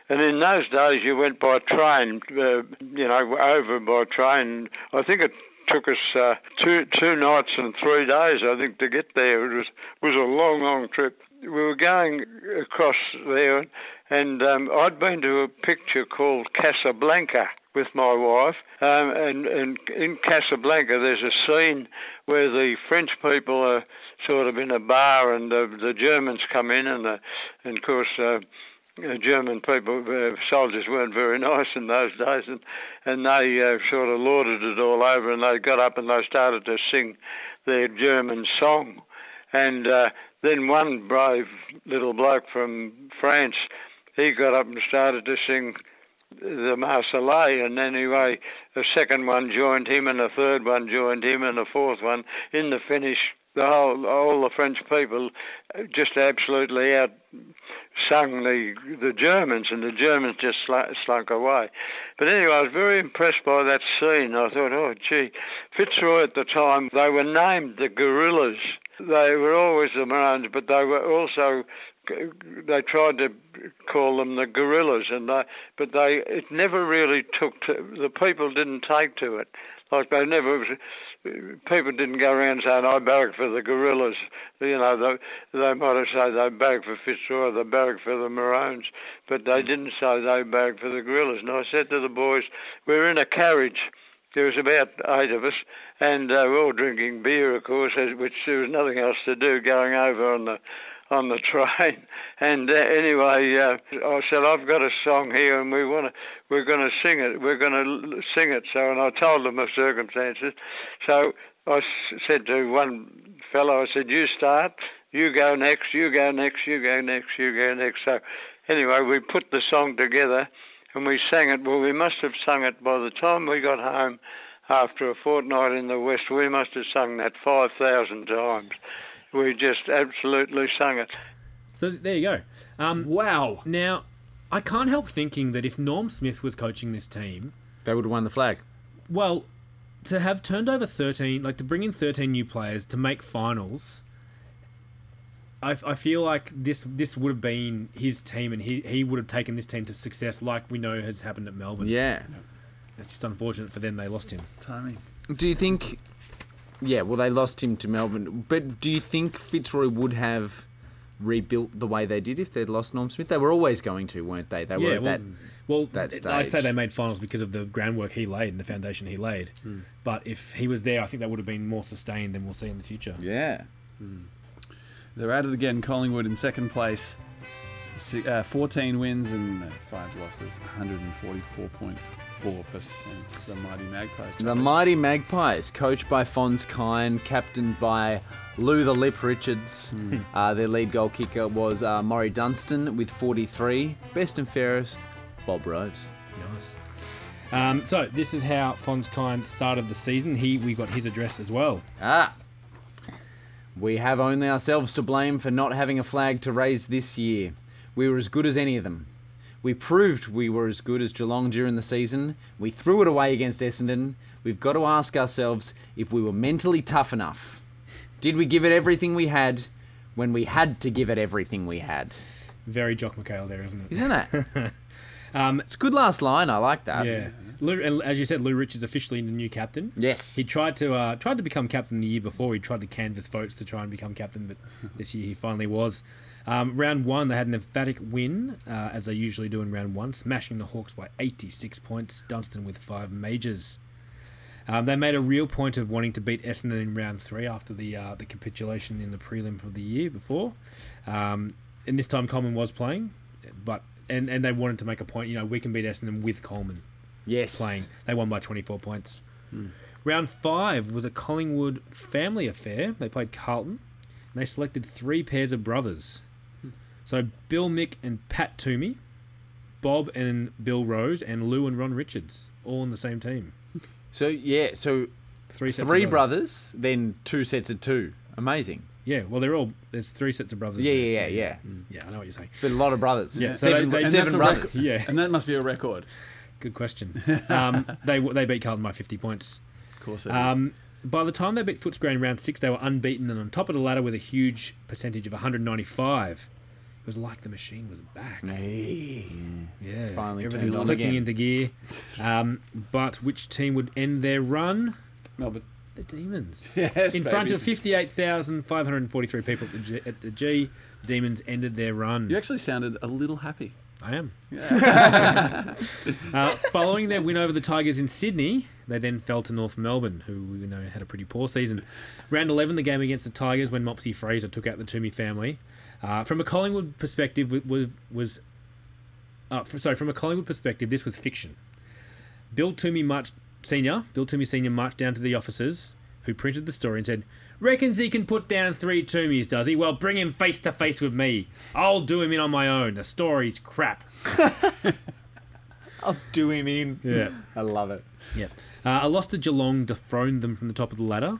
and in those days you went by train, uh, you know, over by train. I think it took us uh, two two nights and three days, I think, to get there. It was was a long, long trip. We were going across there, and um, I'd been to a picture called Casablanca with my wife, um, and, and in Casablanca there's a scene where the French people are sort of in a bar, and the, the Germans come in, and the, and of course. Uh, uh, German people, uh, soldiers weren't very nice in those days, and and they uh, sort of lorded it all over, and they got up and they started to sing their German song, and uh, then one brave little bloke from France, he got up and started to sing the Marseillaise, and anyway, a second one joined him, and a third one joined him, and a fourth one. In the finish, the whole all the French people just absolutely out sung the the Germans, and the Germans just slunk, slunk away. But anyway, I was very impressed by that scene. I thought, oh, gee, Fitzroy at the time they were named the Gorillas. They were always the Maroons, but they were also they tried to call them the gorillas, and they, but they it never really took to the people didn't take to it. Like they never people didn't go around saying I barrack for the gorillas. You know they they might have said they barrack for Fitzroy, they barrack for the Maroons, but they didn't say they barrack for the gorillas. And I said to the boys, we're in a carriage. There was about eight of us, and uh, we're all drinking beer, of course, which there was nothing else to do going over on the on the train. And uh, anyway, uh, I said I've got a song here, and we want to we're going to sing it. We're going to sing it. So, and I told them the circumstances. So I said to one fellow, I said, "You start. You go next. You go next. You go next. You go next." So anyway, we put the song together and we sang it. Well, we must have sung it by the time we got home after a fortnight in the West. We must have sung that 5,000 times. We just absolutely sung it. So there you go. Um, Wow. now, I can't help thinking that if Norm Smith was coaching this team, They would have won the flag. well, to have turned over 13, like to bring in 13 new players to make finals, I, I feel like this this would have been his team and he, he would have taken this team to success like we know has happened at Melbourne. Yeah. It's just unfortunate for them they lost him. Timing. Do you think? Yeah, well, they lost him to Melbourne. But do you think Fitzroy would have rebuilt the way they did if they'd lost Norm Smith? They were always going to, weren't they? They were yeah, at well, that. well that I'd say they made finals because of the groundwork he laid and the foundation he laid. But if he was there, I think that would have been more sustained than we'll see in the future. Yeah. They're at it again. Collingwood in second place. Si- Uh, 14 wins and uh, 5 losses. 144.4%. The Mighty Magpies. The Mighty Magpies, coached by Phonse Kyne, captained by Lou the Lip Richards. Uh, their lead goal kicker was uh, Maury Dunstan with 43. Best and fairest, Bob Rose. Nice. Um, so this is how Phonse Kyne started the season. He we got his address as well. Ah. We have only ourselves to blame for not having a flag to raise this year. We were as good as any of them. We proved we were as good as Geelong during the season. We threw it away against Essendon. We've got to ask ourselves if we were mentally tough enough. Did we give it everything we had when we had to give it everything we had? Very Jock McHale there, isn't it? Isn't it? Um, it's a good last line. I like that. Yeah. Lou, and as you said, Lou Rich is officially the new captain. Yes. He tried to uh, tried to become captain the year before. He tried to canvass votes to try and become captain, but this year he finally was. Um, round one, they had an emphatic win, uh, as they usually do in round one, smashing the Hawks by 86 points. Dunstan with five majors. Um, they made a real point of wanting to beat Essendon in round three after the uh, the capitulation in the prelim for the year before. Um, and this time Coleman was playing, but and, and they wanted to make a point. You know, we can beat Essendon with Coleman Yes. playing. They won by 24 points. Round five was a Collingwood family affair. They played Carlton. And they selected three pairs of brothers. So Bill Mick and Pat Twomey, Bob and Bill Rose, and Lou and Ron Richards, all on the same team. So yeah, so Three sets three of brothers. brothers, then two sets of two. Amazing. Yeah, well, they're all there's three sets of brothers. Yeah, there. yeah, yeah, yeah. Yeah, I know what you're saying. But a lot of brothers. Yeah, so seven, they- they- And seven that's a brothers. record. Yeah. And that must be a record. Good question. Um, they they beat Carlton by 50 points. Of course. they do. Um, by the time they beat Footscray in round six, they were unbeaten and on top of the ladder with a huge percentage of 195. It was like the machine was back. Hey. Yeah, Finally everything's turned on clicking again. into gear. Um, but which team would end their run? Melbourne. The Demons. Yes, in front of 58,543 people at the, G, at the G, Demons ended their run. You actually sounded a little happy. I am. uh, following their win over the Tigers in Sydney, they then fell to North Melbourne, who we know had a pretty poor season. Round 11, the game against the Tigers, when Mopsy Fraser took out the Twomey family. Uh, from a Collingwood perspective, was, was uh, sorry, from a Collingwood perspective, this was fiction. Bill Twomey marched senior, Bill Twomey senior marched down to the officers who printed the story and said, "Reckons he can put down three Twomeys, does he? Well, bring him face to face with me. I'll do him in on my own. The story's crap." I'll do him in. Yeah. I love it. Yeah. Uh, a loss to Geelong dethroned them from the top of the ladder.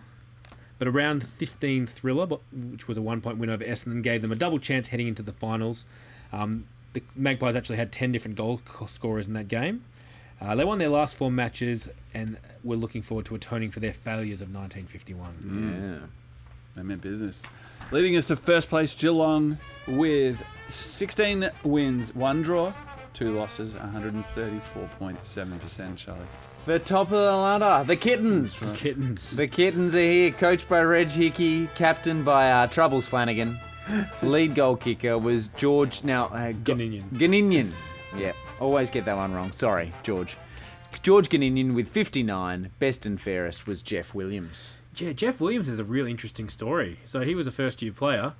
But a round 15 thriller, which was a one point win over Essendon, gave them a double chance heading into the finals. Um, the Magpies actually had 10 different goal scorers in that game. Uh, they won their last four matches and were looking forward to atoning for their failures of 1951. Yeah. They meant business. Leading us to first place, Geelong with 16 wins, one draw, two losses, 134.7%, Charlie. The top of the ladder, the kittens. Kittens. The kittens are here, coached by Reg Hickey, captained by uh, Troubles Flanagan. Lead goal kicker was George. Now, uh, Go- Goninon. Goninon. Yeah, always get that one wrong. Sorry, George. George Goninon with 59. Best and fairest was Jeff Williams. Yeah, Jeff Williams is a really interesting story. So he was a first year player.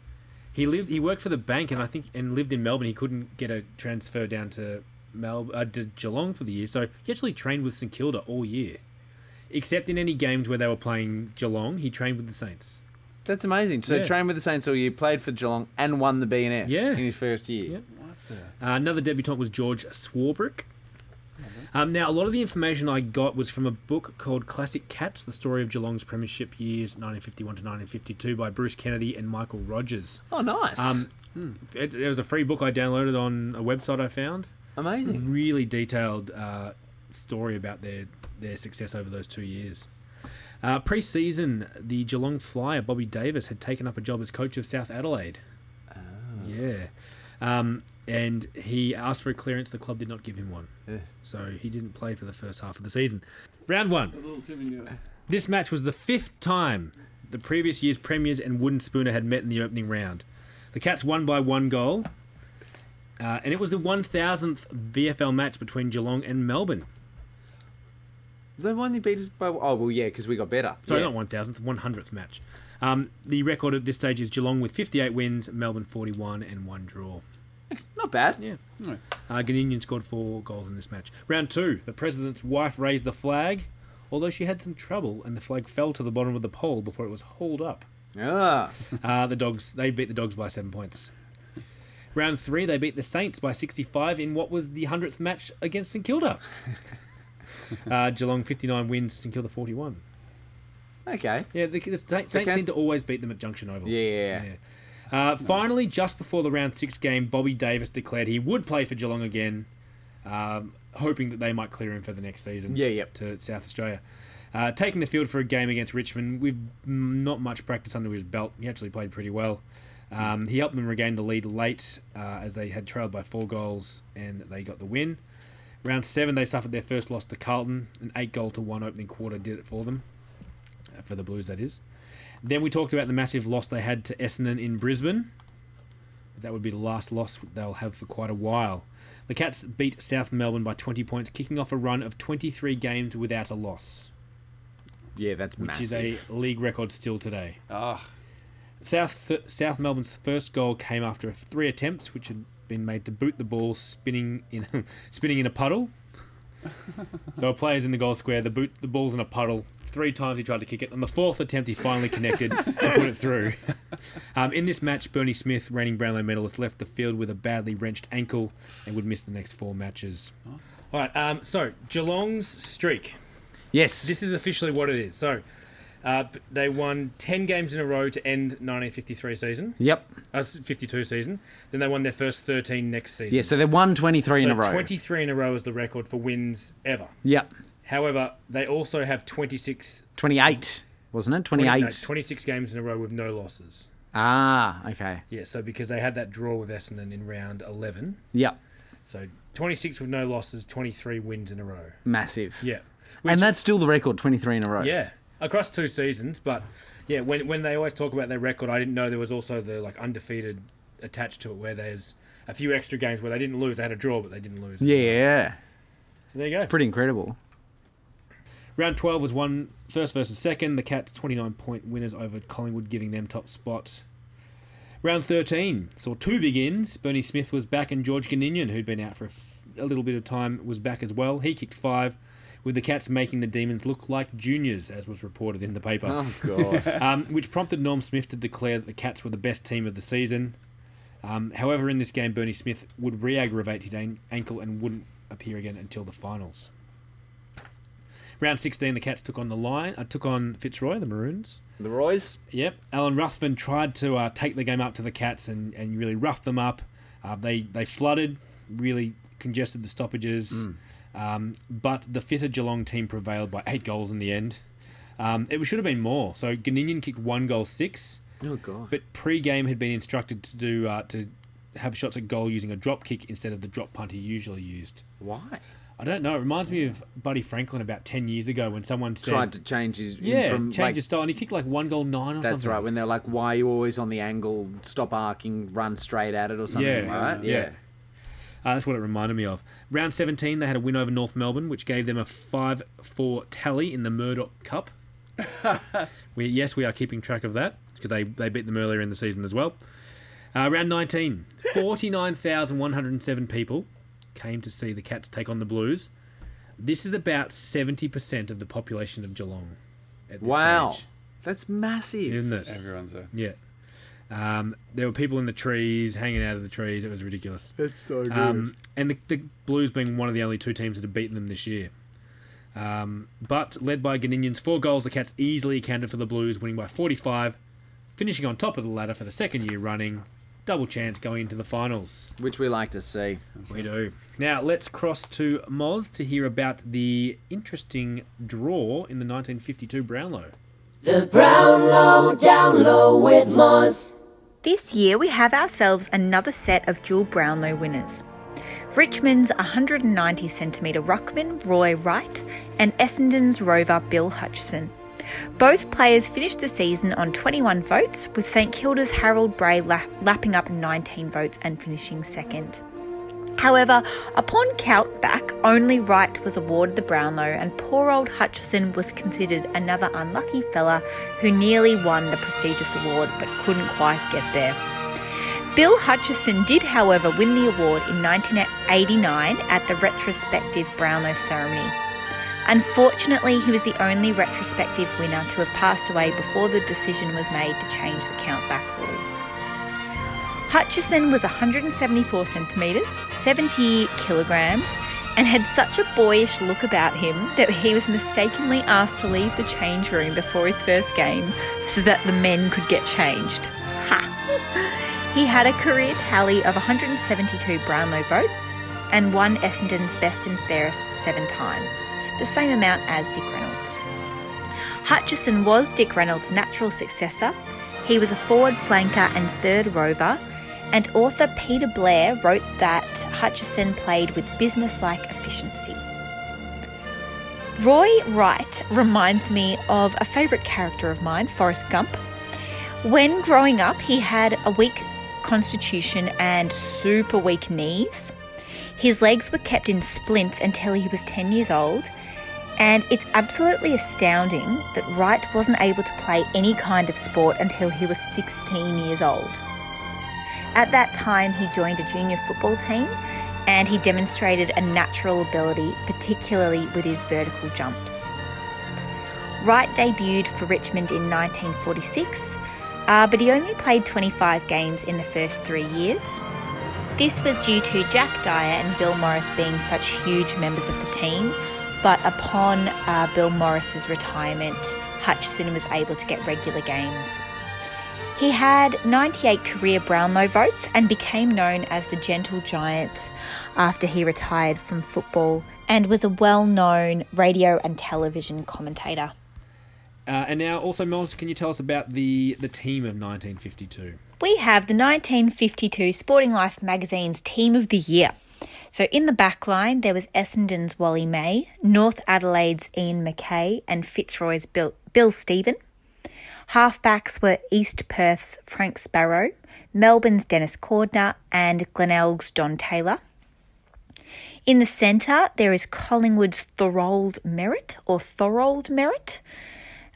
He lived. He worked for the bank, and I think and lived in Melbourne. He couldn't get a transfer down to Mel uh, to Geelong for the year, so he actually trained with St Kilda all year. Except in any games where they were playing Geelong, he trained with the Saints. That's amazing. So Yeah. trained with the Saints all year, played for Geelong, and won the BNF Yeah. in his first year. Yeah. Uh, another debutant was George Swarbrick. Um, now, a lot of the information I got was from a book called Classic Cats: The Story of Geelong's Premiership Years, 1951 to 1952, by Bruce Kennedy and Michael Rogers. Oh, nice. Um, it, it was a free book I downloaded on a website I found. Amazing. Really detailed uh, story about their their success over those two years. Uh, pre-season, the Geelong Flyer Bobby Davis had taken up a job as coach of South Adelaide. Yeah, um, and he asked for a clearance. The club did not give him one, so he didn't play for the first half of the season. Round one. This match was the fifth time the previous year's premiers and Wooden Spooner had met in the opening round. The Cats won by one goal, uh, and it was the 1000th VFL match between Geelong and Melbourne. They only beat us by. Oh, well, yeah, because we got better. Sorry, yeah. not 1000th, 100th match. Um, the record at this stage is Geelong with 58 wins, Melbourne 41, and one draw. Not bad. Yeah. No. Uh, Goninon scored four goals in this match. Round two, the president's wife raised the flag, although she had some trouble, and the flag fell to the bottom of the pole before it was hauled up. Ah. Uh, the dogs they beat the dogs by seven points. Round three, they beat the Saints by 65 in what was the hundredth match against St Kilda. uh, Geelong 59 wins, St Kilda 41. Okay. Yeah, the, the Saints Okay. seem to always beat them at Junction Oval. Yeah. Yeah. Uh, finally, just before the round six game, Bobby Davis declared he would play for Geelong again, um, hoping that they might clear him for the next season. Yeah, yep. To South Australia. Uh, taking the field for a game against Richmond with not much practice under his belt, he actually played pretty well. Um, he helped them regain the lead late uh, as they had trailed by four goals and they got the win. Round seven, they suffered their first loss to Carlton. An eight goal to one opening quarter did it for them, uh, for the Blues, that is. Then we talked about the massive loss they had to Essendon in Brisbane. That would be the last loss they'll have for quite a while. The Cats beat South Melbourne by 20 points, kicking off a run of 23 games without a loss, Yeah, that's which massive. is a league record still today. Ah, South South Melbourne's first goal came after three attempts, which had been made to boot the ball spinning in spinning in a puddle. so a player's in the goal square. The boot the ball's in a puddle. Three times he tried to kick it. On the fourth attempt, he finally connected to put it through. Um, in this match, Bernie Smith, reigning Brownlow medalist, left the field with a badly wrenched ankle and would miss the next four matches. All right. Um, so Geelong's streak. yes. This is officially what it is. So uh, they won 10 games in a row to end 1953 season. yep. Uh, 52 season. Then they won their first 13 next season. Yeah, so they won 23 in a row. 23 in a row is the record for wins ever. Yep. However, they also have 26, 28, wasn't it? 20 no, 26 games in a row with no losses. Ah, okay. Yeah, so because they had that draw with Essendon in round 11. Yep. So 26 with no losses, 23 wins in a row. Massive. Yeah. and that's still the record, 23 in a row. Yeah, across two seasons. But yeah, when when they always talk about their record, I didn't know there was also the like undefeated attached to it, where there's a few extra games where they didn't lose. They had a draw, but they didn't lose. Yeah. So there you go. It's pretty incredible. Round 12 was one first versus second. The Cats 29 point winners over Collingwood, giving them top spot. Round 13 saw two big ins. Bernie Smith was back, and George Goninon, who'd been out for a, f- a little bit of time, was back as well. He kicked five, with the Cats making the Demons look like juniors, as was reported in the paper. Oh, God. um, which prompted Norm Smith to declare that the Cats were the best team of the season. Um, however, in this game, Bernie Smith would re aggravate his an- ankle and wouldn't appear again until the finals. Round 16, the Cats took on the line, uh, took on Fitzroy, the Maroons. the Roys? Yep, Alan Ruthven tried to uh, take the game up to the Cats and, and really rough them up. Uh, they they flooded, really congested the stoppages, um, but the fitter Geelong team prevailed by eight goals in the end. Um, it should have been more. So Goninon kicked one goal six, Oh, God. but pre-game had been instructed to do uh, to have shots at goal using a drop kick instead of the drop punt he usually used. Why? I don't know. It reminds me of Buddy Franklin about ten years ago when someone said, Tried to change his. "Yeah, from, change like, his style," and he kicked like one goal nine or That's something. That's right. When they're like, "Why are you always on the angle? Stop arcing, run straight at it, or something." Yeah, right? yeah. Uh, that's what it reminded me of. Round 17, they had a win over North Melbourne, which gave them a 5 4 tally in the Murdoch Cup. we, yes, we are keeping track of that because they, they beat them earlier in the season as well. Uh, round 19, 49,107 people came to see the Cats take on the Blues. This is about 70% of the population of Geelong at this Wow, stage, that's massive. isn't it? everyone's there. Yeah. Um, there were people in the trees, hanging out of the trees. It was ridiculous. That's so good. Um, and the, the Blues being one of the only two teams that have beaten them this year. Um, but led by Goninon's four goals, the Cats easily accounted for the Blues, winning by 45, finishing on top of the ladder for the second year running. Double chance going into the finals. Which we like to see. We do. Now let's cross to Moz to hear about the interesting draw in the 1952 Brownlow. The Brownlow Down Low with Moz. This year we have ourselves another set of dual Brownlow winners. Richmond's 190 centimetre ruckman Roy Wright and Essendon's rover Bill Hutchison. Both players finished the season on 21 votes, with St Kilda's Harold Bray lap- lapping up 19 votes and finishing second. However, upon count back, only Wright was awarded the Brownlow, and poor old Hutchison was considered another unlucky fella who nearly won the prestigious award but couldn't quite get there. Bill Hutchison did, however, win the award in 1989 at the retrospective Brownlow ceremony. Unfortunately, he was the only retrospective winner to have passed away before the decision was made to change the count back rule. Hutchison was 174 centimetres, 70 kilograms, and had such a boyish look about him that he was mistakenly asked to leave the change room before his first game so that the men could get changed. Ha! He had a career tally of 172 Brownlow votes and won Essendon's best and fairest seven times, the same amount as Dick Reynolds. Hutchison was Dick Reynolds' natural successor. He was a forward flanker and third rover, and author Peter Blair wrote that Hutchison played with businesslike efficiency. Roy Wright reminds me of a favourite character of mine, Forrest Gump. When growing up, he had a weak constitution and super weak knees. His legs were kept in splints until he was 10 years old, and it's absolutely astounding that Wright wasn't able to play any kind of sport until he was 16 years old. At that time, he joined a junior football team and he demonstrated a natural ability, particularly with his vertical jumps. Wright debuted for Richmond in 1946, uh, but he only played 25 games in the first three years. This was due to Jack Dyer and Bill Morris being such huge members of the team, but upon uh, Bill Morris's retirement, Hutchison was able to get regular games. He had 98 career Brownlow votes and became known as the Gentle Giant after he retired from football and was a well known radio and television commentator. Uh, and now, also, Miles, can you tell us about the, the team of 1952? We have the 1952 Sporting Life magazine's Team of the Year. So in the back line, there was Essendon's Wally May, North Adelaide's Ian McKay, and Fitzroy's Bill, Bill Stephen. Halfbacks were East Perth's Frank Sparrow, Melbourne's Dennis Cordner, and Glenelg's Don Taylor. In the centre, there is Collingwood's Thorold Merritt or Thorold Merritt,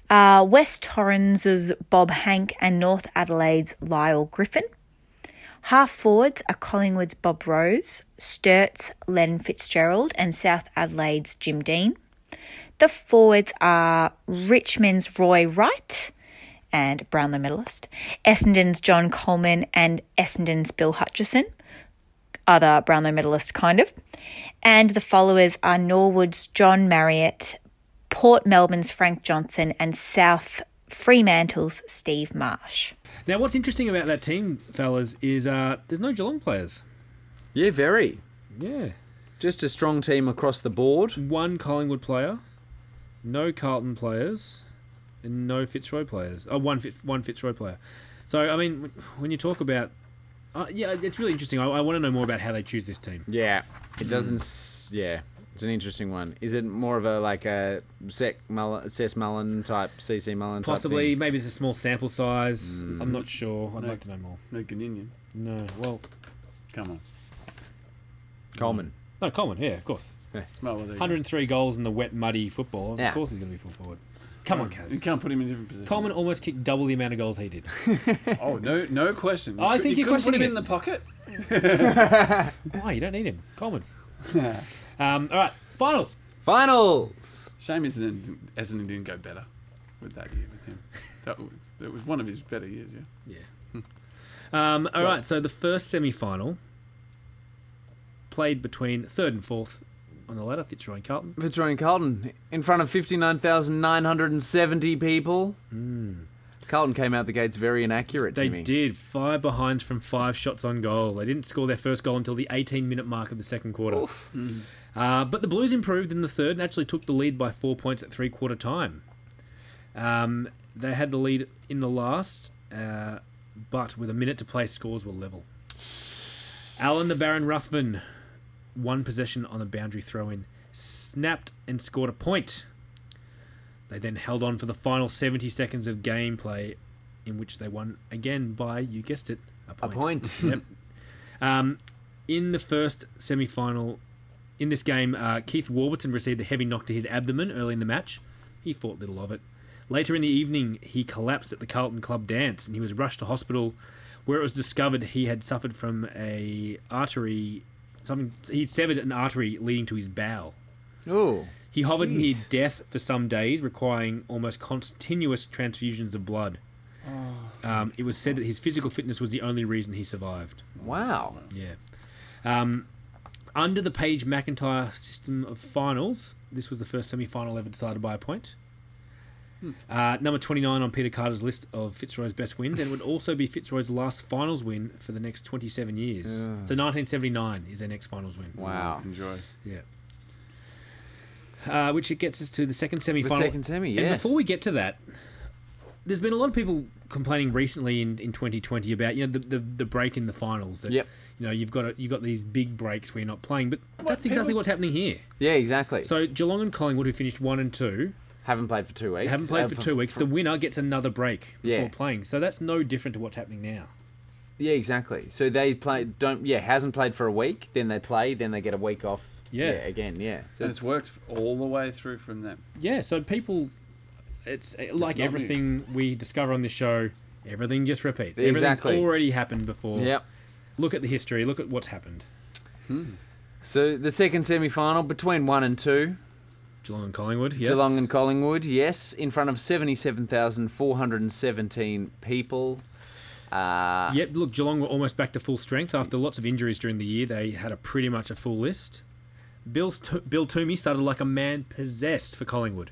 uh, West Torrens' Bob Hank, and North Adelaide's Lyle Griffin. Half forwards are Collingwood's Bob Rose, Sturt's Len Fitzgerald, and South Adelaide's Jim Dean. The forwards are Richmond's Roy Wright and Brownlow medalist, Essendon's John Coleman, and Essendon's Bill Hutchison, other Brownlow medalist kind of. And the followers are Norwood's John Marriott, Port Melbourne's Frank Johnson, and South Fremantle's Steve Marsh. Now, what's interesting about that team, fellas, is uh, there's no Geelong players. Yeah, very. Yeah. Just a strong team across the board. One Collingwood player, no Carlton players, and no Fitzroy players. Oh, one, Fitz, one Fitzroy player. So, I mean, when you talk about. Uh, yeah, it's really interesting. I, I want to know more about how they choose this team. Yeah, it doesn't. s Yeah, it's an interesting one. Is it more of a like a Sec Mullen, Cess Mullen type, CC Mullen type Possibly, thing? maybe it's a small sample size. I'm not sure. I'd No. like to know more. No Goninon. No, well, Come on. Coleman. no, Coleman, yeah, of course. Oh, well, there you go. 103 goals in the wet, muddy football. Yeah. Of course he's going to be full forward. Come on, You can't put him in a different positions. Coleman almost kicked double the amount of goals he did. Oh no, no question. I cou- think you you're couldn't put him questioning in it. the pocket. Why? You don't need him. Coleman. um, all right, finals. Finals. Shame Essendon, Essendon didn't go better with that year with him. That was, that was one of his better years. Yeah. Um, all right, so the first semi final played between third and fourth on the ladder, Fitzroy and Carlton. Fitzroy and Carlton in front of 59,970 people. Carlton came out the gates very inaccurate, They Jimmy. did five behinds from five shots on goal. They didn't score their first goal until the 18 minute mark of the second quarter. Uh, but the Blues improved in the third and actually took the lead by four points at three quarter time. Um, they had the lead in the last, uh, but with a minute to play, scores were level. Alan the Baron Ruthven, one possession on a boundary throw in, snapped and scored a point. They then held on for the final 70 seconds of gameplay, in which they won again by, you guessed it, a point. A point. yep. Um, in the first semi final, in this game, uh, Keith Warburton received a heavy knock to his abdomen early in the match. He thought little of it. Later in the evening, he collapsed at the Carlton Club dance and he was rushed to hospital where it was discovered he had suffered from a artery, something, he'd severed an artery leading to his bowel. Ooh. He hovered Jeez. near death for some days, requiring almost continuous transfusions of blood. Um, it was said that his physical fitness was the only reason he survived. Wow. Yeah. Um, under the Page McIntyre system of finals, this was the first semi final ever decided by a point. Uh, number 29 on Peter Carter's list of Fitzroy's best wins, and would also be Fitzroy's last finals win for the next 27 years. Yeah. So 1979 is their next finals win. Wow. Enjoy. Yeah. Uh, which it gets us to the second semi final. second semi, And before we get to that, there's been a lot of people complaining recently in, in 2020 about you know the, the, the break in the finals. That, Yep. You know you've got a, you've got these big breaks where you're not playing, but that's exactly what's happening here. Yeah, exactly. So Geelong and Collingwood, who finished one and two, haven't played for two weeks. haven't played Uh, for two weeks. The winner gets another break before Yeah. playing. So that's no different to what's happening now. Yeah, exactly. So they play don't yeah hasn't played for a week. Then they play. Then they get a week off. Yeah. again. Yeah. So and it's worked all the way through from them. Yeah, so people, it's uh, like not new. everything we discover on this show. Everything just repeats. Exactly. Everything's already happened before. Yep. Look at the history. Look at what's happened. Hmm. So the second semi final between one and two. Geelong and Collingwood. Yes. Geelong and Collingwood, yes, in front of 77,417 people. Uh, Yep. Look, Geelong were almost back to full strength after lots of injuries during the year. They had a pretty much a full list. Bill's t- Bill Twomey started like a man possessed for Collingwood,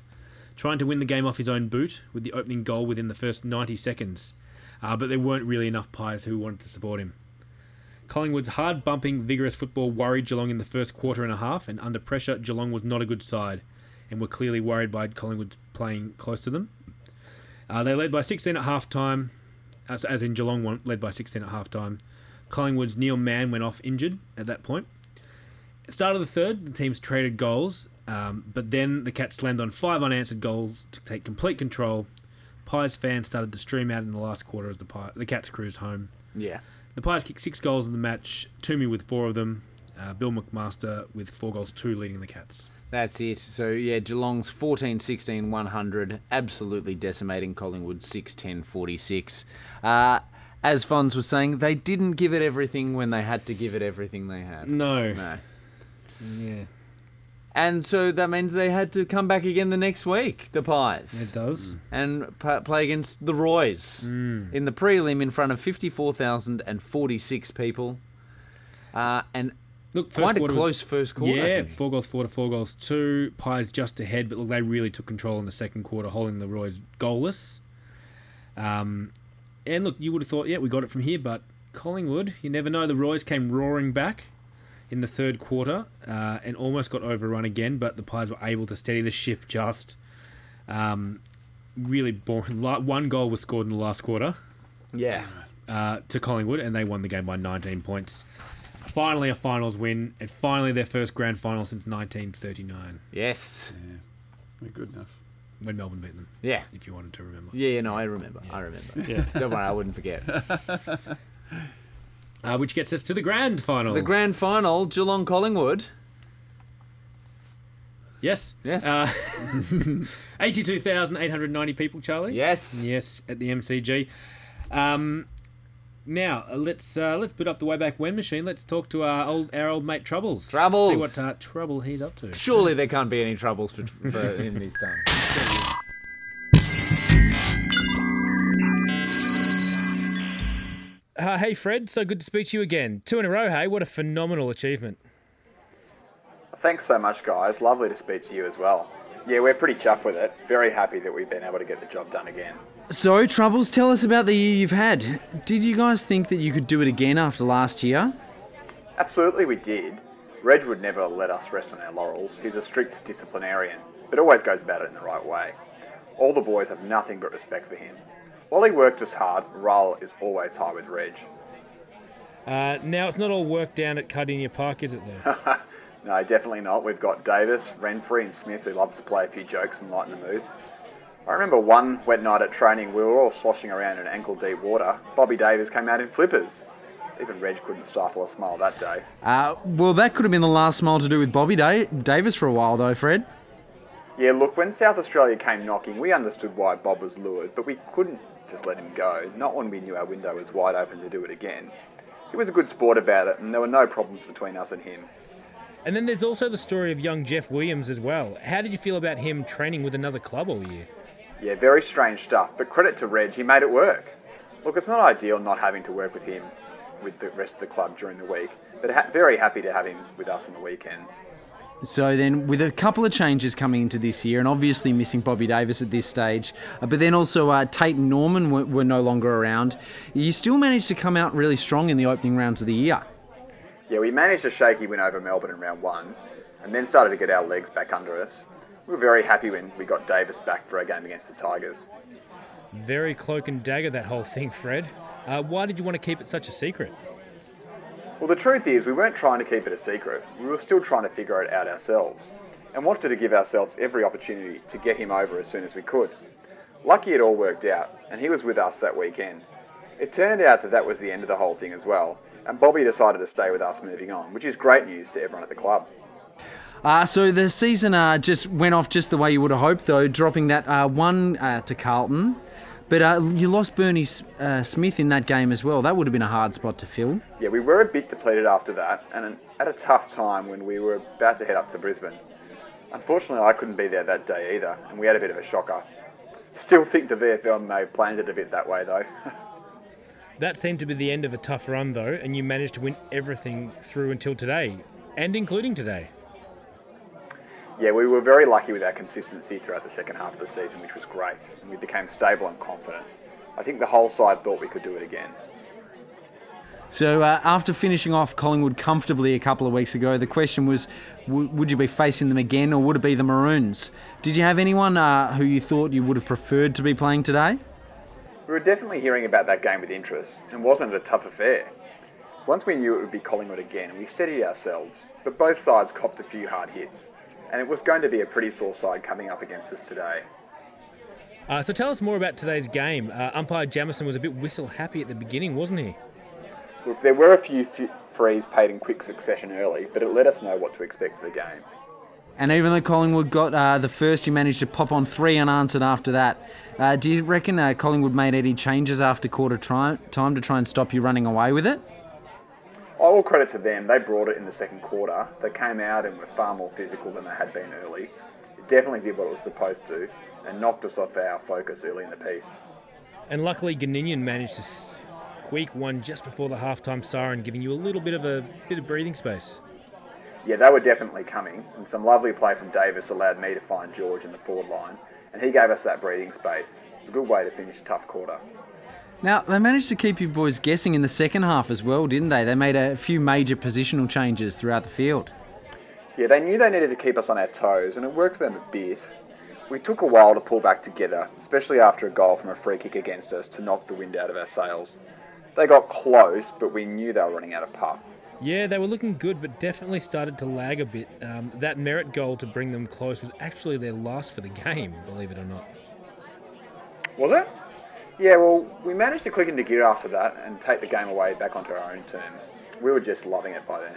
trying to win the game off his own boot with the opening goal within the first 90 seconds. Uh, but there weren't really enough Pies who wanted to support him. Collingwood's hard bumping, vigorous football worried Geelong in the first quarter and a half, and under pressure, Geelong was not a good side, and were clearly worried by Collingwood playing close to them. Uh, they led by 16 at half time, as, as in Geelong won, led by 16 at half time. Collingwood's Neil Mann went off injured at that point. At the start of the third, the teams traded goals, um, but then the Cats slammed on five unanswered goals to take complete control. Pies fans started to stream out in the last quarter as the Pi- the Cats cruised home. Yeah. The Pies kicked six goals in the match, Twomey with four of them, uh, Bill McMaster with four goals, two leading the Cats. That's it. So, yeah, Geelong's 14 16 100, absolutely decimating Collingwood 6 10 46. Uh, as Phonse was saying, they didn't give it everything when they had to give it everything they had. No. No. Yeah. And so that means they had to come back again the next week, the Pies. It does. And pa- play against the Roys in the prelim in front of 54,046 people. Uh, and Look, first quite a quarter was- close first quarter. Yeah, four goals, four to four goals, two. Pies just ahead, but look, they really took control in the second quarter, holding the Roy's goalless. Um, and look, you would have thought, yeah, we got it from here, but Collingwood, you never know. The Roy's came roaring back in the third quarter uh, and almost got overrun again, but the Pies were able to steady the ship just. Um, really boring. One goal was scored in the last quarter Yeah. uh, to Collingwood, and they won the game by 19 points. Finally, a finals win, and finally their first grand final since 1939, Yes. They're good enough. when Melbourne beat them. Yeah. if you wanted to remember. Yeah, yeah, no, I remember. I remember. Yeah. Don't worry, I wouldn't forget. Uh, which gets us to the grand final. The grand final, Geelong Collingwood. yes, Yes. Uh, 82,890 people, Charlie. Yes. yes, at the MCG. Um, now uh, let's uh, let's put up the way back when machine. Let's talk to our old our old mate Troubles. Troubles. See what uh, trouble he's up to. Surely there can't be any troubles for, for him this time. Uh, hey, Fred, so good to speak to you again. Two in a row, hey? What a phenomenal achievement. Thanks so much, guys. Lovely to speak to you as well. Yeah, we're pretty chuffed with it. Very happy that we've been able to get the job done again. So, Troubles, tell us about the year you've had. Did you guys think that you could do it again after last year? Absolutely, we did. Reg would never let us rest on our laurels. He's a strict disciplinarian, but always goes about it in the right way. All the boys have nothing but respect for him. While he worked us hard, morale is always high with Reg. Uh, now, it's not all work down at Kardinia Park, is it, though? No, definitely not. We've got Davis, Renfrey, and Smith who love to play a few jokes and lighten the mood. I remember one wet night at training, we were all sloshing around in ankle deep water. Bobby Davis came out in flippers. Even Reg couldn't stifle a smile that day. Uh, well, that could have been the last smile to do with Bobby da- Davis for a while, though, Fred. Yeah, look, when South Australia came knocking, we understood why Bob was lured, but we couldn't just let him go. Not when we knew our window was wide open to do it again. He was a good sport about it, and there were no problems between us and him. And then there's also the story of young Jeff Williams as well. How did you feel about him training with another club all year? Yeah, very strange stuff, but credit to Reg, he made it work. Look, it's not ideal not having to work with him with the rest of the club during the week, but ha- very happy to have him with us on the weekends. So then, with a couple of changes coming into this year, and obviously missing Bobby Davis at this stage, uh, but then also uh, Tate and Norman were, were no longer around, you still managed to come out really strong in the opening rounds of the year. Yeah, we managed a shaky win over Melbourne in round one, and then started to get our legs back under us. We were very happy when we got Davis back for our game against the Tigers. Very cloak and dagger, that whole thing, Fred. Uh, why did you want to keep it such a secret? Well, the truth is, we weren't trying to keep it a secret. We were still trying to figure it out ourselves, and wanted to give ourselves every opportunity to get him over as soon as we could. Lucky it all worked out, and he was with us that weekend. It turned out that that was the end of the whole thing as well, and Bobby decided to stay with us moving on, which is great news to everyone at the club. Uh, so the season uh, just went off just the way you would have hoped, though, dropping that uh, one uh, to Carlton. But uh, you lost Bernie uh, Smith in that game as well. That would have been a hard spot to fill. Yeah, we were a bit depleted after that, and at a tough time when we were about to head up to Brisbane. Unfortunately, I couldn't be there that day either, and we had a bit of a shocker. Still think the VFL may have planned it a bit that way, though. That seemed to be the end of a tough run, though, and you managed to win everything through until today, and including today. yeah, we were very lucky with our consistency throughout the second half of the season, which was great, and we became stable and confident. I think the whole side thought we could do it again. So uh, after finishing off Collingwood comfortably a couple of weeks ago, the question was, w- would you be facing them again, or would it be the Maroons? Did you have anyone uh, who you thought you would have preferred to be playing today? We were definitely hearing about that game with interest, and wasn't it a tough affair? Once we knew it would be Collingwood again, we steadied ourselves, but both sides copped a few hard hits, and it was going to be a pretty sore side coming up against us today. Uh, so tell us more about today's game. Uh, umpire Jamison was a bit whistle happy at the beginning, wasn't he? Look, there were a few f- frees paid in quick succession early, but it let us know what to expect for the game. And even though Collingwood got uh, the first, you managed to pop on three unanswered after that. Uh, do you reckon uh, Collingwood made any changes after quarter tri- time to try and stop you running away with it? All credit to them, they brought it in the second quarter. They came out and were far more physical than they had been early. It definitely did what it was supposed to, and knocked us off our focus early in the piece. And luckily, Goninon managed to squeak one just before the halftime siren, giving you a little bit of a bit of breathing space. Yeah, they were definitely coming, and some lovely play from Davis allowed me to find George in the forward line, and he gave us that breathing space. It's a good way to finish a tough quarter. Now, they managed to keep you boys guessing in the second half as well, didn't they? They made a few major positional changes throughout the field. Yeah, they knew they needed to keep us on our toes, and it worked for them a bit. We took a while to pull back together, especially after a goal from a free kick against us to knock the wind out of our sails. They got close, but we knew they were running out of puff. Yeah, they were looking good, but definitely started to lag a bit. Um, that Merritt goal to bring them close was actually their last for the game, believe it or not. Was it? Yeah, well, we managed to click into gear after that and take the game away back onto our own terms. We were just loving it by then.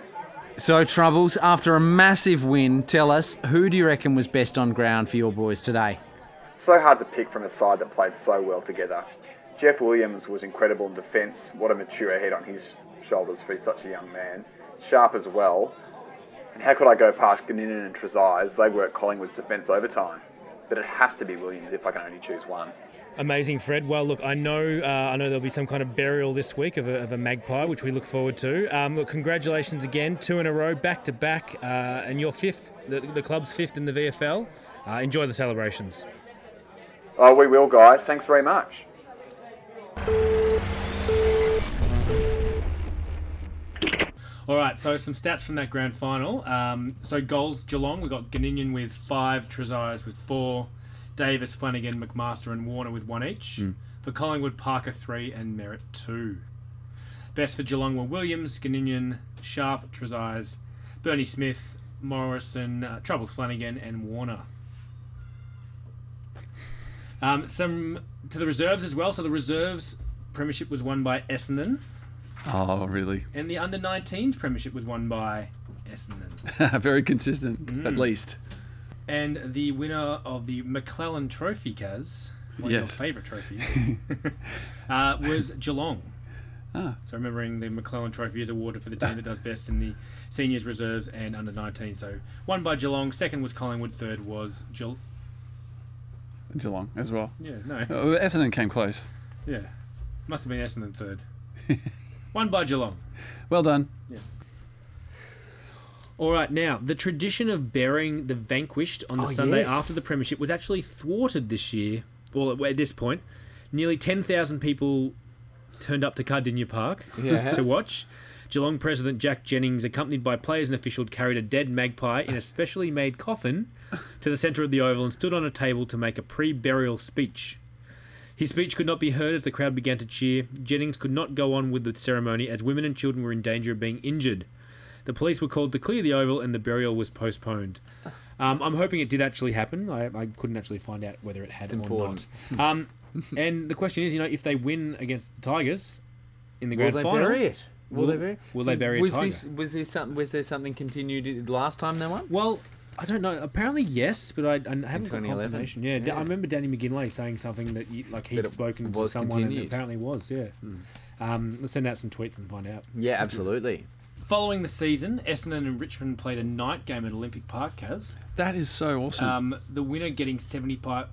So, Troubles, after a massive win, tell us who do you reckon was best on ground for your boys today? It's so hard to pick from a side that played so well together. Jeff Williams was incredible in defence. What a mature head on his shoulders for such a young man. Sharp as well. And how could I go past Goninon and Trezise? They worked Collingwood's defence overtime. But it has to be Williams if I can only choose one. Amazing, Fred. Well, look, I know, uh, I know there'll be some kind of burial this week of a, of a magpie, which we look forward to. Um, look, congratulations again, two in a row, back to back, uh, and you're fifth, the, the club's fifth in the VFL. Uh, enjoy the celebrations. Oh, we will, guys. Thanks very much. All right, so some stats from that grand final. Um, so goals, Geelong, we got Goninon with five, Trezise with four, Davis, Flanagan, McMaster, and Warner with one each. Mm. For Collingwood, Parker three and Merritt two. Best for Geelong were Williams, Goninon, Sharp, Trezise, Bernie Smith, Morrison, uh, Troubles Flanagan, and Warner. Um, some to the reserves as well. So the reserves premiership was won by Essendon, Oh, really? and the under 19s premiership was won by Essendon. Very consistent, at Mm. least. And the winner of the McClelland Trophy, Kaz, one of your favourite trophies, uh, was Geelong. Ah. So remembering the McClelland Trophy is awarded for the team that does best in the seniors, reserves, and under 19. So one by Geelong, second was Collingwood, third was Geelong. Geelong as well. Yeah, no. Oh, Essendon came close. Yeah, must have been Essendon third. One by Geelong. Well done. Yeah. All right, now the tradition of burying the vanquished on the Oh, Sunday yes. after the premiership was actually thwarted this year. Well, at this point, nearly ten thousand people turned up to Kardinia Park Yeah. to watch. Geelong president Jack Jennings, accompanied by players and officials, carried a dead magpie in a specially made coffin to the centre of the oval and stood on a table to make a pre-burial speech. His speech could not be heard as the crowd began to cheer. Jennings could not go on with the ceremony as women and children were in danger of being injured. The police were called to clear the oval and the burial was postponed. Um, I'm hoping it did actually happen. I, I couldn't actually find out whether it had or important. not. Um, and the question is, you know, if they win against the Tigers in the Will grand they final, bury it? Will, they bury? Will they bury was a tiger? This, was there something? Was there something continued last time they won? Well, I don't know. Apparently, yes, but I, I haven't got 2011? confirmation. Yeah, Yeah. I remember Danny McGinley saying something that he, like he'd spoken to someone and continued. it apparently was. Yeah. Um, let's send out some tweets and find out. Yeah, absolutely. Following the season, Essendon and Richmond played a night game at Olympic Park, Kaz. That is so awesome. Um, the winner getting 75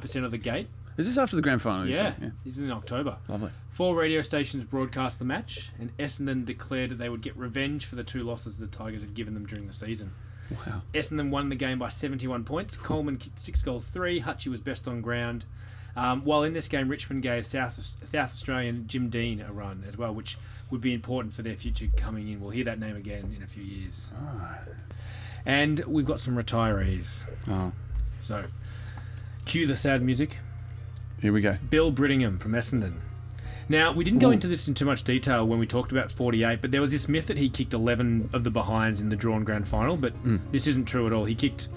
percent of the gate. is this after the grand final? you Yeah, this is in October. Lovely. Four radio stations broadcast the match, and Essendon declared that they would get revenge for the two losses the Tigers had given them during the season. Wow. Essendon won the game by 71 points. Coleman kicked six goals, three. Hutchie was best on ground. Um, while in this game, Richmond gave South, South Australian Jim Dean a run as well, which would be important for their future coming in. We'll hear that name again in a few years. And we've got some retirees. Oh, So, cue the sad music. here we go. Bill Brittingham from Essendon. Now, we didn't go into this in too much detail when we talked about 48, but there was this myth that he kicked 11 of the behinds in the drawn grand final, but this isn't true at all. He kicked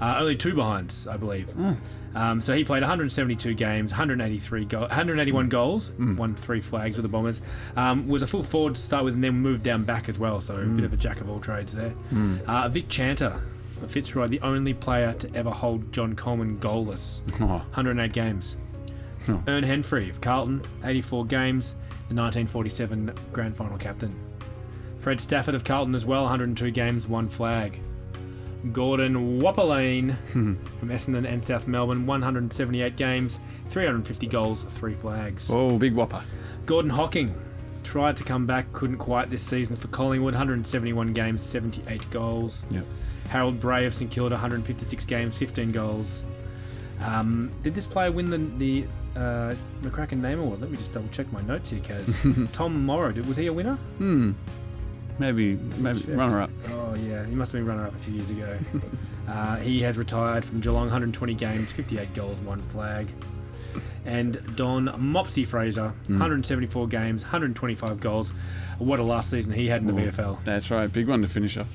uh, only two behinds, I believe. Um, so he played 172 games, 183 go- 181 goals, won three flags with the Bombers. Um, was a full forward to start with, and then moved down back as well. So a bit of a jack of all trades there. Uh, Vic Chanter Fitzroy, the only player to ever hold John Coleman goalless, Oh. 108 games. Oh. Ern Henfrey of Carlton, 84 games, the 1947 grand final captain. Fred Stafford of Carlton as well, 102 games, one flag. Gordon Wapperlane from Essendon and South Melbourne, 178 games, 350 goals, three flags. Oh, big whopper. Gordon Hocking tried to come back, couldn't quite this season for Collingwood, 171 games, 78 goals. Yep. Harold Bray of St Kilda, 156 games, 15 goals. Um, did this player win the the uh, McCracken Name Award? Let me just double check my notes here, Kaz. Tom Morrow, did, was he a winner? Hmm. Maybe, maybe Check. runner up. Oh yeah, he must have been runner up a few years ago. uh, he has retired from Geelong, 120 games, 58 goals, one flag. And Don Mopsy Fraser, 174 games, 125 goals. What a last season he had in the Oh. VFL. That's right. Big one to finish off.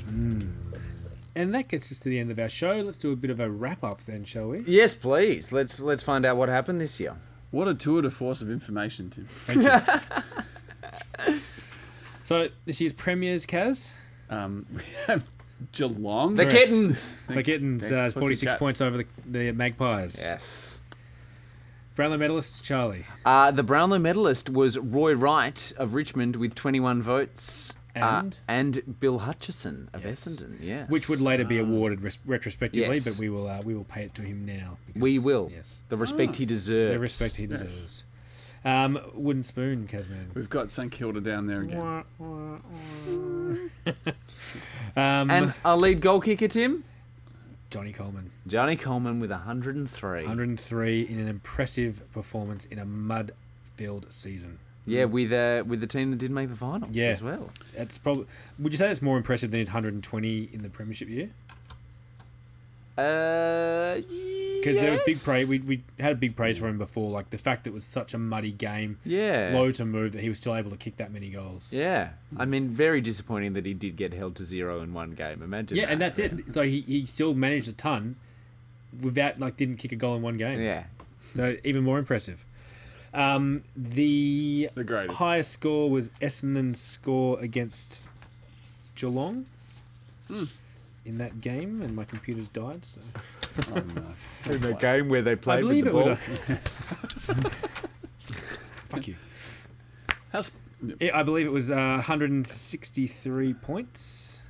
And that gets us to the end of our show. Let's do a bit of a wrap up then, shall we? Yes, please. Let's let's find out what happened this year. What a tour de force of information, Tim. Thank you. so this year's premiers, Kaz. Um, we have Geelong. The Correct. kittens. The Kittens, uh, 46 cats. points over the, the Magpies. Yes. Brownlow medalists, Charlie. Uh, the Brownlow medalist was Roy Wright of Richmond with 21 votes. Uh, And? and Bill Hutchison of Yes. Essendon, yes. Which would later be awarded res- retrospectively, Yes. but we will uh, we will pay it to him now. because- We will. Yes. The respect he deserves. The respect he deserves. Um, wooden spoon, Kazman. We've got St Kilda down there again. Um, And our lead goal kicker, Tim? Johnny Coleman. Johnny Coleman with 103. 103 in an impressive performance in a mud-filled season. Yeah, with uh, with the team that did make the finals Yeah. as well. It's probably. Would you say it's more impressive than his 120 in the premiership year? Uh, Because there was big praise. We, we had big praise for him before, like the fact that it was such a muddy game, Yeah. slow to move, that he was still able to kick that many goals. Yeah, I mean, very disappointing that he did get held to zero in one game. Imagine. Yeah, that. and that's it. So he, he still managed a ton without like didn't kick a goal in one game. Yeah, So even more impressive. Um, the The greatest. highest score was Essendon's score against Geelong in that game, and my computer's died. So Oh, no. in the game where they I played believe with it the was. ball. A... Fuck you. How's, Yeah, I believe it was uh, 163 points.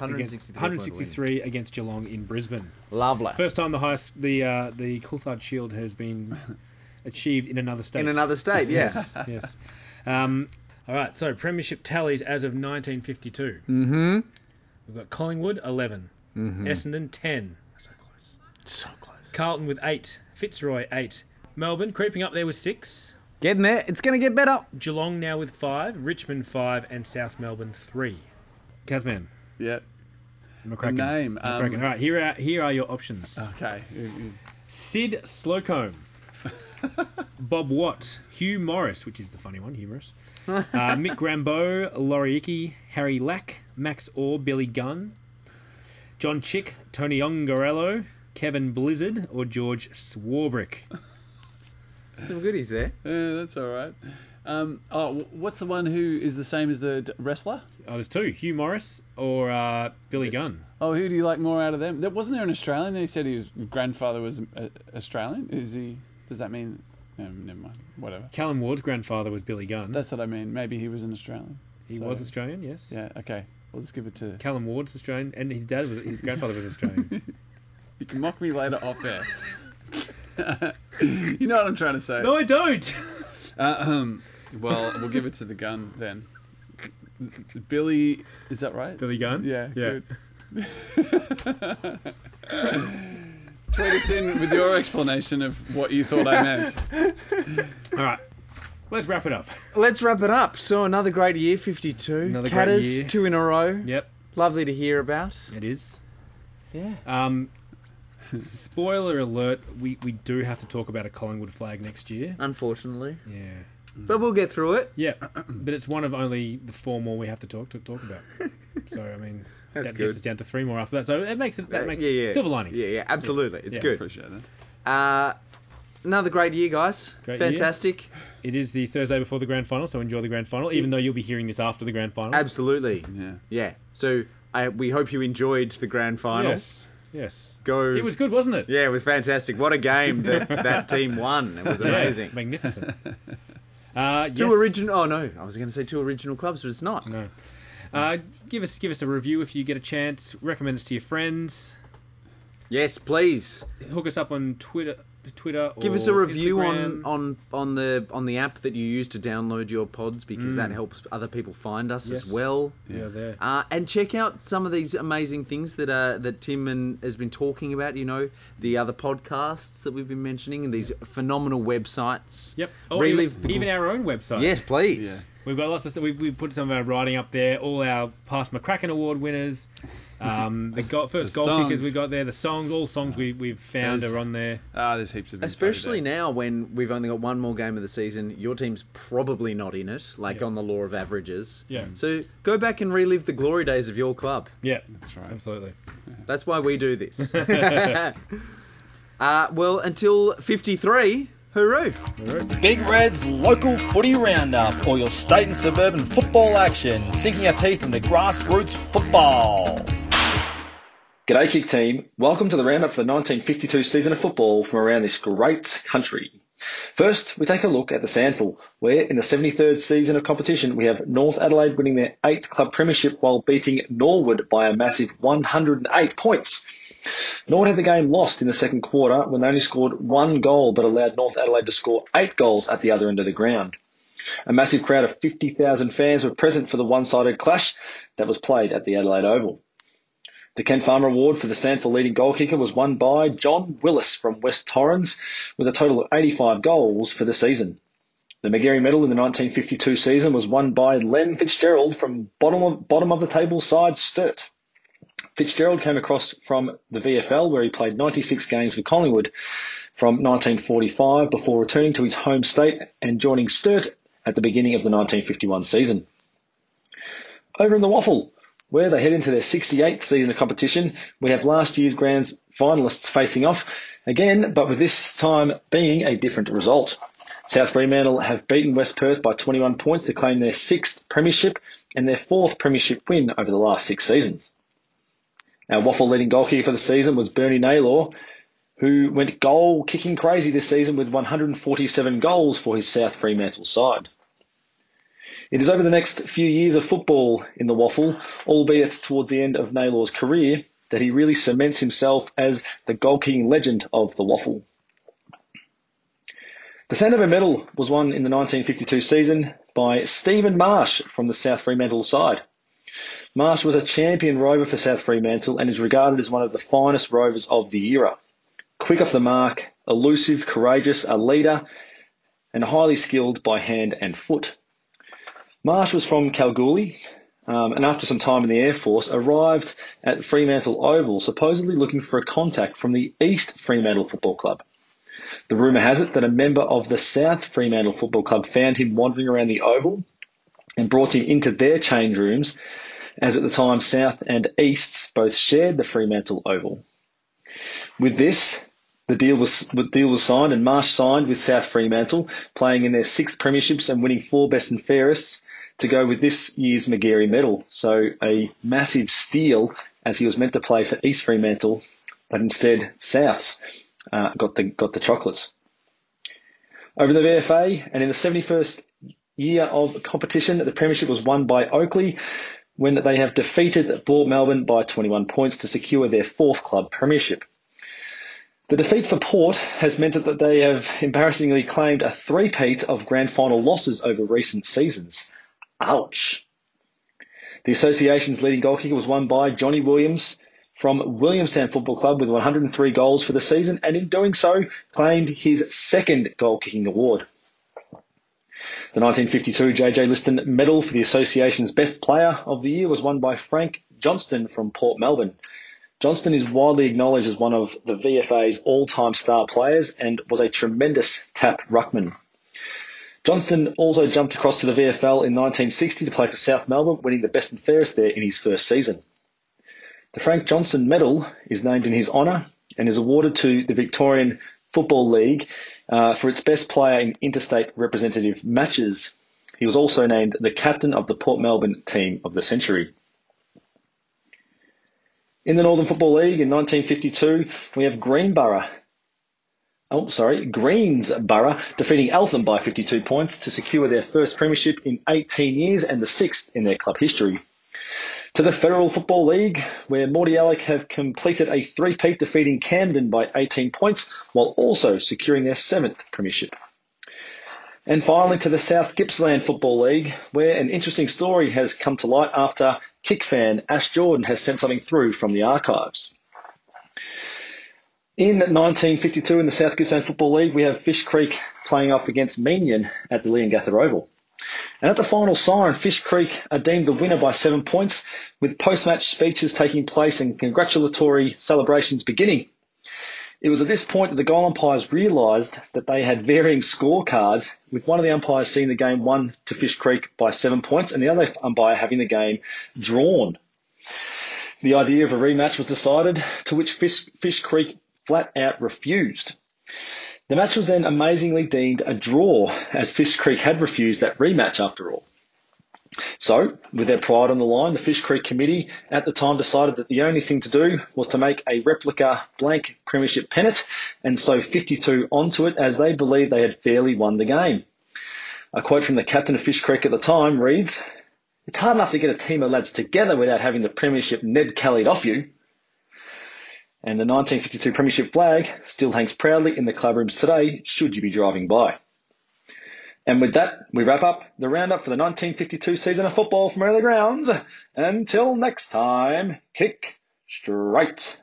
Against, 163 point 163 against Geelong in Brisbane. Lovely. First time the highest the uh, the Coulthard Shield has been achieved in another state. In another state, yes. yes. Um, all right. So premiership tallies as of 1952. mm-hmm. We've got Collingwood, 11. Mhm. Essendon, 10. So close. So close. Carlton with 8. Fitzroy, 8. Melbourne creeping up there with 6. Getting there. It's going to get better. Geelong now with 5. Richmond, 5. And South Melbourne, 3. Kazman. Yep. McCracken. name, McCracken. um, All right, here are, here are your options. Okay. Sid Slocombe. Bob Watt. Hugh Morris, which is the funny one, humorous. Uh, Mick Grambeau, Laurie Icky, Harry Lack, Max Orr, Billy Gunn, John Chick, Tony Ongarello, Kevin Blizzard, or George Swarbrick. Some goodies there. Yeah, that's all right. Um, oh, what's the one who is the same as the d- wrestler? Oh, there's two: Hugh Morris or uh, Billy Gunn. Oh, who do you like more out of them? There, wasn't there an Australian? He said his grandfather was uh, Australian. Is he? Does that mean? Um, never mind. Whatever. Callum Ward's grandfather was Billy Gunn. That's what I mean. Maybe he was an Australian. He So- was Australian, yes. Yeah. Okay. We'll just give it to. Callum Ward's Australian, and his dad was his grandfather was Australian. You can mock me later off air. you know what I'm trying to say. no, I don't. Uh, um, well, we'll give it to the gun then. Billy, is that right? Billy Gunn. Yeah. Yeah. Good. Tweet us in with your explanation of what you thought I meant. All right, let's wrap it up. Let's wrap it up. So another great year, 52. Another great Catters, year. two in a row. Yep, Lovely to hear about. it is. Yeah. Um, spoiler alert: we we do have to talk about a Collingwood flag next year. Unfortunately. Yeah. But we'll get through it. Yeah, but it's one of only the four more we have to talk to talk about. So I mean, That's that good. gets us down to three more after that. So it makes it that Uh, makes yeah, yeah. silver linings. Yeah, yeah, absolutely. It's Yeah. good. Appreciate it. Uh, another great year, guys. Great year. Fantastic. It is the Thursday before the grand final, so enjoy the grand final. Even though you'll be hearing this after the grand final. Absolutely. Yeah. Yeah. So I, we hope you enjoyed the grand final. Yes. Yes. Go. It was good, wasn't it? Yeah, it was fantastic. What a game that that team won. It was Yeah, amazing. magnificent. Uh, Two yes. original. Oh no, I was going to say two original clubs, but it's not. No. Uh, give us give us a review if you get a chance. Recommend us to your friends. Yes, please. Hook us up on Twitter. Twitter. Give or us a review Instagram. on, on on the on the app that you use to download your pods because that Mm. helps other people find us Yes. as well. Yeah, there. Uh, and check out some of these amazing things that uh, that Tim and has been talking about. You know, the other podcasts that we've been mentioning and these phenomenal websites. Yep. Or Relive even, the- even our own website. Yes, please. We've got lots of. We've, we've put some of our writing up there. All our past McCracken Award winners. Um, the goal, first the goal kickers songs. we got there. The songs, all songs we, we've found There's- are on there. Ah, there's heaps of info Especially there. now when we've only got one more game of the season, your team's probably not in it, like on the law of averages. Yeah. So go back and relive the glory days of your club. Yeah, that's right. Absolutely. That's why we do this. uh, well, until 53, hooroo. Big Red's local footy roundup, or your state and suburban football action, sinking our teeth into grassroots football. G'day, Kick Team. Welcome to the roundup for the 1952 season of football from around this great country. First, we take a look at the SANFL, where in the 73rd season of competition we have North Adelaide winning their eighth club premiership while beating Norwood by a massive 108 points. Norwood had the game lost in the second quarter when they only scored one goal but allowed North Adelaide to score eight goals at the other end of the ground. A massive crowd of 50,000 fans were present for the one-sided clash that was played at the Adelaide Oval. The Ken Farmer Award for the SANFL leading goal kicker was won by John Willis from West Torrens with a total of 85 goals for the season. The Magarey Medal in the 1952 season was won by Len Fitzgerald from bottom of, bottom of the table side Sturt. Fitzgerald came across from the VFL where he played 96 games with Collingwood from 1945 before returning to his home state and joining Sturt at the beginning of the 1951 season. Over in the WAFL, where they head into their 68th season of competition, we have last year's Grand finalists facing off again, but with this time being a different result. South Fremantle have beaten West Perth by 21 points to claim their sixth premiership and their fourth premiership win over the last six seasons. Our WAFL leading goal for the season was Bernie Naylor, who went goal kicking crazy this season with 147 goals for his South Fremantle side. It is over the next few years of football in the WAFL, albeit towards the end of Naylor's career, that he really cements himself as the goal kicking legend of the WAFL. The Sandover medal was won in the 1952 season by Stephen Marsh from the South Fremantle side. Marsh was a champion rover for South Fremantle and is regarded as one of the finest rovers of the era. Quick off the mark, elusive, courageous, a leader, and highly skilled by hand and foot. Marsh was from Kalgoorlie, um, and after some time in the Air Force, arrived at Fremantle Oval, supposedly looking for a contact from the East Fremantle Football Club. The rumour has it that a member of the South Fremantle Football Club found him wandering around the Oval and brought him into their change rooms, as at the time South and Easts both shared the Fremantle Oval. With this, the deal was the deal was signed, and Marsh signed with South Fremantle, playing in their sixth premierships and winning four best and fairest to go with this year's Magarey medal. So a massive steal, as he was meant to play for East Fremantle, but instead Souths uh, got the got the chocolates. Over the VFA and in the 71st year of competition, the premiership was won by Oakleigh when they have defeated Port Melbourne by 21 points to secure their fourth club premiership. The defeat for Port has meant that they have embarrassingly claimed a three-peat of grand final losses over recent seasons. Ouch. The association's leading goal kicker was won by Johnny Williams from Williamstown Football Club with 103 goals for the season and in doing so claimed his second goal kicking award. The 1952 JJ Liston Medal for the association's best player of the year was won by Frank Johnston from Port Melbourne. Johnston is widely acknowledged as one of the VFA's all-time star players and was a tremendous tap ruckman. Johnston also jumped across to the VFL in 1960 to play for South Melbourne, winning the best and fairest there in his first season. The Frank Johnston Medal is named in his honour and is awarded to the Victorian Football League uh, for its best player in interstate representative matches. He was also named the captain of the Port Melbourne team of the century. In the Northern Football League in 1952, we have Greenborough. Oh, sorry, Greensborough defeating Eltham by 52 points to secure their first premiership in 18 years and the sixth in their club history. To the Federal Football League, where Mordialloc have completed a three-peat defeating Camden by 18 points, while also securing their seventh premiership. And finally to the South Gippsland Football League, where an interesting story has come to light after kick fan Ash Jordan has sent something through from the archives. In 1952 in the South Gippsland Football League, we have Fish Creek playing off against Meeniyan at the Leongatha Oval. And at the final siren, Fish Creek are deemed the winner by seven points, with post-match speeches taking place and congratulatory celebrations beginning. It was at this point that the goal umpires realised that they had varying scorecards, with one of the umpires seeing the game won to Fish Creek by seven points and the other umpire having the game drawn. The idea of a rematch was decided, to which Fish, Fish Creek flat out refused. The match was then amazingly deemed a draw, as Fish Creek had refused that rematch after all. So, with their pride on the line, the Fish Creek Committee at the time decided that the only thing to do was to make a replica blank premiership pennant and sew 52 onto it as they believed they had fairly won the game. A quote from the captain of Fish Creek at the time reads, It's hard enough to get a team of lads together without having the premiership Ned Kellyed off you. And the 1952 premiership flag still hangs proudly in the clubrooms today, should you be driving by. And with that, we wrap up the roundup for the 1952 season of football from early grounds. Until next time, kick straight.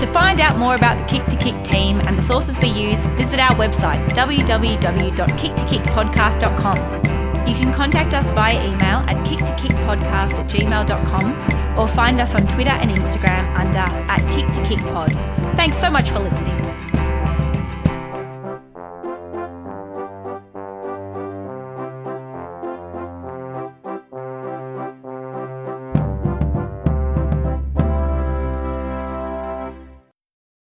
To find out more about the Kick to Kick team and the sources we use, visit our website www.kicktokickpodcast.com. You can contact us via email at kicktokickpodcast at gmail.com or find us on Twitter and Instagram under at kicktokickpod. Thanks so much for listening.